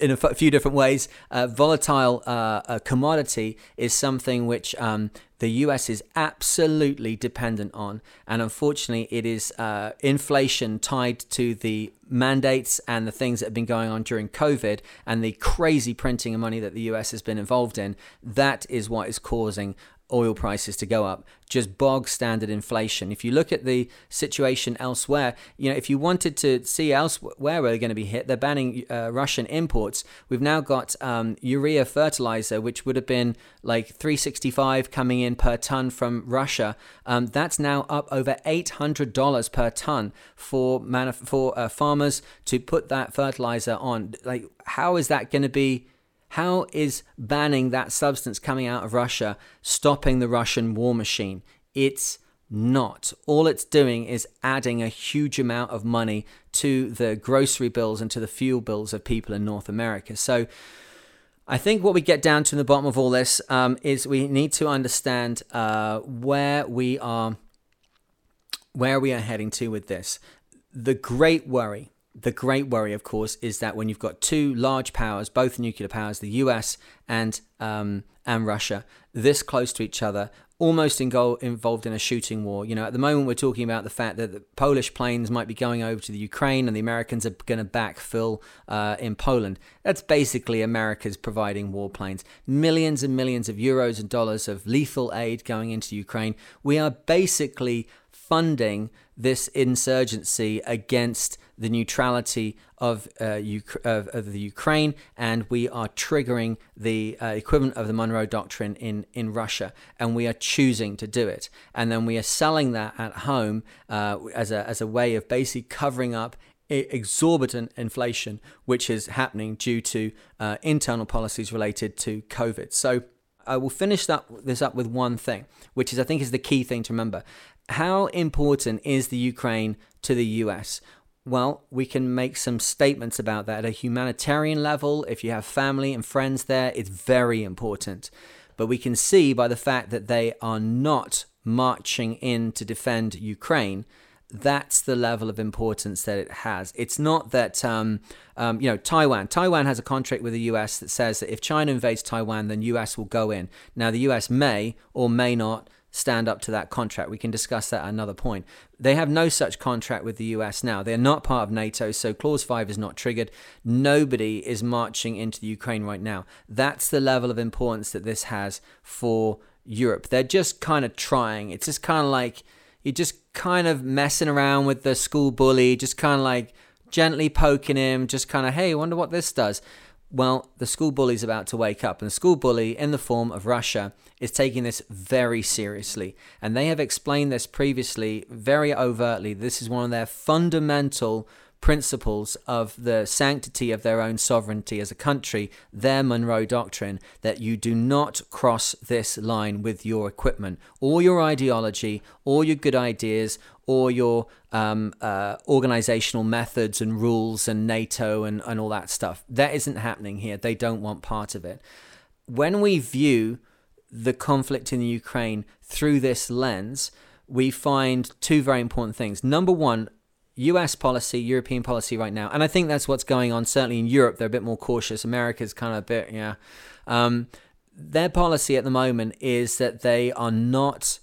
a few different ways. Uh, volatile uh, commodity is something which um, the US is absolutely dependent on, and unfortunately, it is uh, inflation tied to the mandates and the things that have been going on during COVID and the crazy printing of money that the US has been involved in. That is what is causing oil prices to go up just bog standard inflation. If you look at the situation elsewhere, you know, if you wanted to see elsewhere where they're going to be hit, they're banning uh, Russian imports. We've now got um, urea fertilizer, which would have been like 365 coming in per ton from Russia. Um, that's now up over $800 per ton for manuf- for uh, farmers to put that fertilizer on. Like, how is that going to be? How is banning that substance coming out of Russia stopping the Russian war machine? It's not. All it's doing is adding a huge amount of money to the grocery bills and to the fuel bills of people in North America. So, I think what we get down to in the bottom of all this um, is we need to understand uh, where we are, where we are heading to with this. The great worry the great worry, of course, is that when you've got two large powers, both nuclear powers, the US and um, and Russia, this close to each other, almost involved in a shooting war. You know, at the moment we're talking about the fact that the Polish planes might be going over to the Ukraine, and the Americans are going to backfill uh, in Poland. That's basically America's providing warplanes, millions and millions of euros and dollars of lethal aid going into Ukraine. We are basically funding this insurgency against the neutrality of, uh, of, of, the Ukraine, and we are triggering the uh, equivalent of the Monroe Doctrine in, in Russia, and we are choosing to do it. And then we are selling that at home uh, as, a, as a way of basically covering up exorbitant inflation, which is happening due to uh, internal policies related to COVID. So I will finish that, this up with one thing, which is I think is the key thing to remember. How important is the Ukraine to the US? Well, we can make some statements about that at a humanitarian level. If you have family and friends there, it's very important. But we can see by the fact that they are not marching in to defend Ukraine. That's the level of importance that it has. It's not that, um, um, you know, Taiwan. Taiwan has a contract with the US that says that if China invades Taiwan, then US will go in. Now, the US may or may not stand up to that contract. We can discuss that at another point. They have no such contract with the US now. They're not part of NATO, so Clause 5 is not triggered. Nobody is marching into the Ukraine right now. That's the level of importance that this has for Europe. They're just kind of trying. It's just kind of like, you're just kind of messing around with the school bully, just kind of like gently poking him, just kind of, hey, wonder what this does. Well, the school bully is about to wake up, and the school bully, in the form of Russia, is taking this very seriously. And they have explained this previously very overtly. This is one of their fundamental principles of the sanctity of their own sovereignty as a country, their Monroe Doctrine, that you do not cross this line with your equipment or your ideology or your good ideas or your um, uh, organizational methods and rules and NATO and, and all that stuff. That isn't happening here. They don't want part of it. When we view the conflict in the Ukraine through this lens, we find two very important things. Number one, US policy, European policy right now, and I think that's what's going on. Certainly in Europe, they're a bit more cautious. America's kind of a bit, yeah. Um, their policy at the moment is that they are not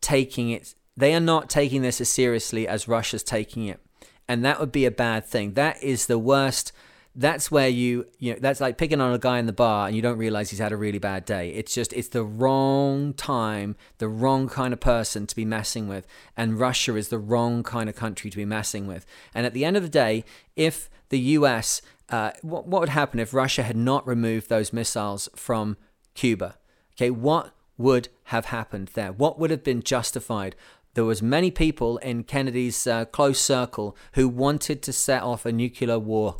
taking it. They are not taking this as seriously as Russia's taking it, and that would be a bad thing. That is the worst that's where you you know that's like picking on a guy in the bar and you don't realize he's had a really bad day. It's just it's the wrong time the wrong kind of person to be messing with. And russia is the wrong kind of country to be messing with. And at the end of the day if the us uh, what, what would happen if russia had not removed those missiles from cuba? Okay what would have happened there? What would have been justified? There was many people in kennedy's uh, close circle who wanted to set off a nuclear war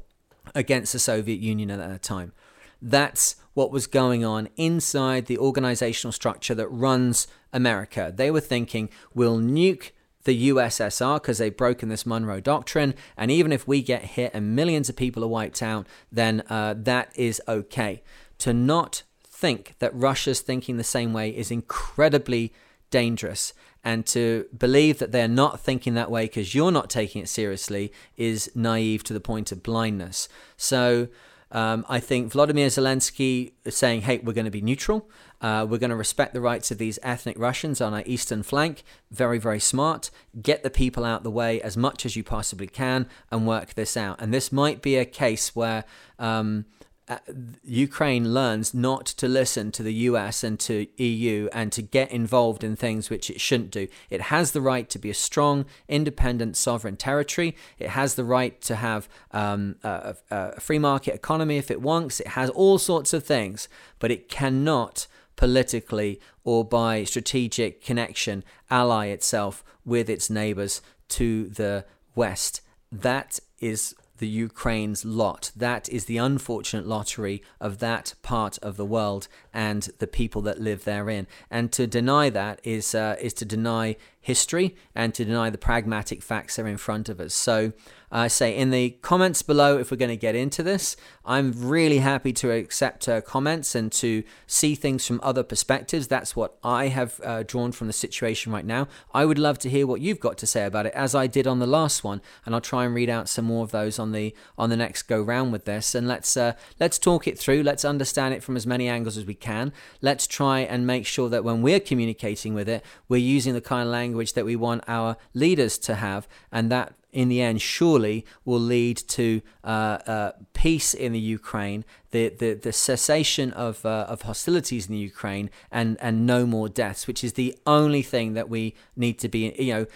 against the Soviet Union at that time. That's what was going on inside the organizational structure that runs America. They were thinking, we'll nuke the USSR because they've broken this Monroe Doctrine, and even if we get hit and millions of people are wiped out, then uh, that is okay. To not think that Russia's thinking the same way is incredibly dangerous and to believe that they're not thinking that way because you're not taking it seriously is naive to the point of blindness. So um, I think Vladimir Zelensky is saying, hey, we're going to be neutral. Uh, we're going to respect the rights of these ethnic Russians on our eastern flank. Very, very smart. Get the people out the way as much as you possibly can and work this out. And this might be a case where. Um, uh, Ukraine learns not to listen to the US and to EU and to get involved in things which it shouldn't do. It has the right to be a strong, independent, sovereign territory. It has the right to have um, a, a free market economy if it wants. It has all sorts of things, but it cannot politically or by strategic connection ally itself with its neighbors to the west. That is the Ukraine's lot. That is the unfortunate lottery of that part of the world and the people that live therein. And to deny that is uh, is to deny history and to deny the pragmatic facts that are in front of us. So I uh, say in the comments below if we're going to get into this. I'm really happy to accept uh, comments and to see things from other perspectives. That's what I have uh, drawn from the situation right now. I would love to hear what you've got to say about it, as I did on the last one, and I'll try and read out some more of those on the on the next go round with this. And let's uh, let's talk it through. Let's understand it from as many angles as we can. Let's try and make sure that when we're communicating with it, we're using the kind of language that we want our leaders to have, and that in the end, surely will lead to uh, uh, peace in the Ukraine, the, the, the cessation of, uh, of hostilities in the Ukraine, and, and no more deaths, which is the only thing that we need to be, you know,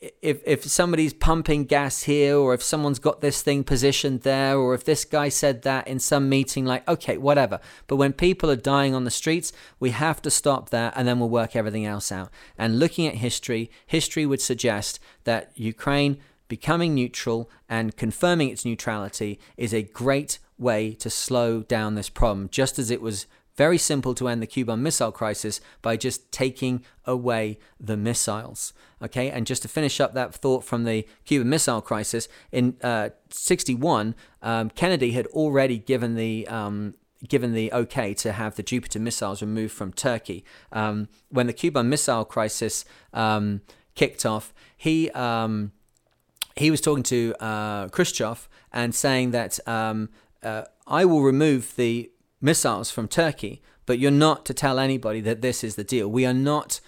if if somebody's pumping gas here or if someone's got this thing positioned there or if this guy said that in some meeting like okay whatever. But when people are dying on the streets we have to stop that and then we'll work everything else out. And looking at history history would suggest that Ukraine becoming neutral and confirming its neutrality is a great way to slow down this problem, just as it was very simple to end the Cuban Missile Crisis by just taking away the missiles. Okay, and just to finish up that thought from the Cuban Missile Crisis, in uh, 61, um, Kennedy had already given the um, given the okay to have the Jupiter missiles removed from Turkey. Um, when the Cuban Missile Crisis um, kicked off, he um, he was talking to uh, Khrushchev and saying that um, uh, I will remove the missiles from Turkey, but you're not to tell anybody that this is the deal. We are not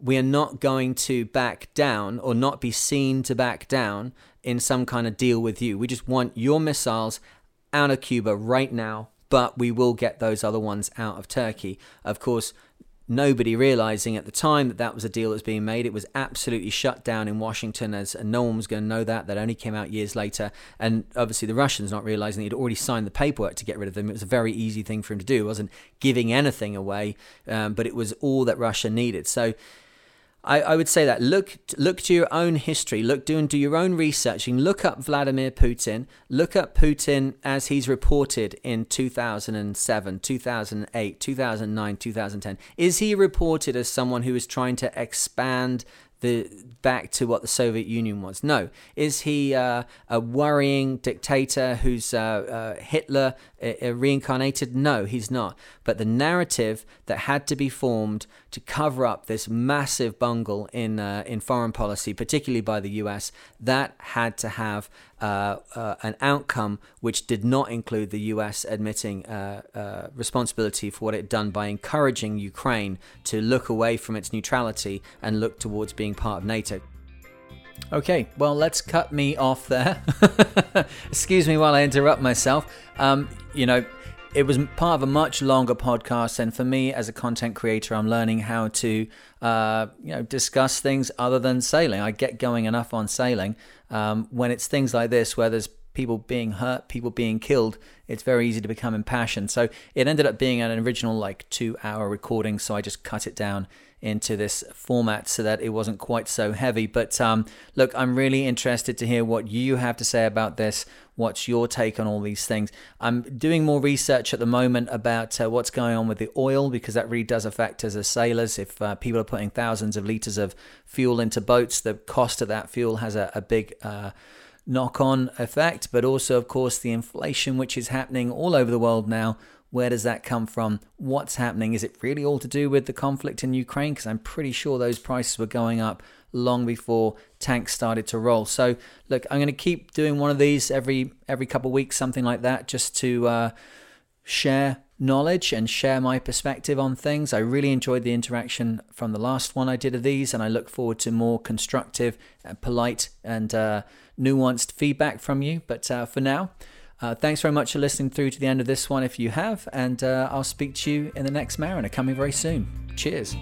we are not going to back down or not be seen to back down in some kind of deal with you. We just want your missiles out of Cuba right now, but we will get those other ones out of Turkey. Of course, nobody realizing at the time that that was a deal that was being made. It was absolutely shut down in Washington, as and no one was going to know that. That only came out years later, and obviously the Russians not realizing he'd already signed the paperwork to get rid of them. It was a very easy thing for him to do. It wasn't giving anything away, um, but it was all that Russia needed. So I, I would say that look look to your own history, look do and do your own researching. Look up Vladimir Putin. Look up Putin as he's reported in 2007, 2008, 2009, 2010. Is he reported as someone who is trying to expand the back to what the Soviet Union was. No, is he uh, a worrying dictator who's uh, uh, Hitler uh, reincarnated? No, he's not. But the narrative that had to be formed to cover up this massive bungle in uh, in foreign policy, particularly by the U.S., that had to have uh, uh, an outcome which did not include the US admitting uh, uh, responsibility for what it had done by encouraging Ukraine to look away from its neutrality and look towards being part of NATO. Okay, well, let's cut me off there. Excuse me while I interrupt myself. Um, you know, it was part of a much longer podcast, and for me as a content creator, I'm learning how to, uh, you know, discuss things other than sailing. I get going enough on sailing. Um, when it's things like this, where there's people being hurt, people being killed, it's very easy to become impassioned. So it ended up being an original like two-hour recording, so I just cut it down into this format so that it wasn't quite so heavy. But um, look, I'm really interested to hear what you have to say about this. What's your take on all these things? I'm doing more research at the moment about uh, what's going on with the oil because that really does affect us as sailors. If uh, people are putting thousands of liters of fuel into boats, the cost of that fuel has a, a big uh, knock on effect, but also, of course, the inflation which is happening all over the world now where does that come from? What's happening? Is it really all to do with the conflict in Ukraine? Because I'm pretty sure those prices were going up long before tanks started to roll. So look, I'm going to keep doing one of these every every couple of weeks, something like that, just to uh, share knowledge and share my perspective on things. I really enjoyed the interaction from the last one I did of these, and I look forward to more constructive, uh, polite, and uh, nuanced feedback from you. But uh, for now. Uh, thanks very much for listening through to the end of this one if you have, and uh, I'll speak to you in the next Mariner coming very soon. Cheers.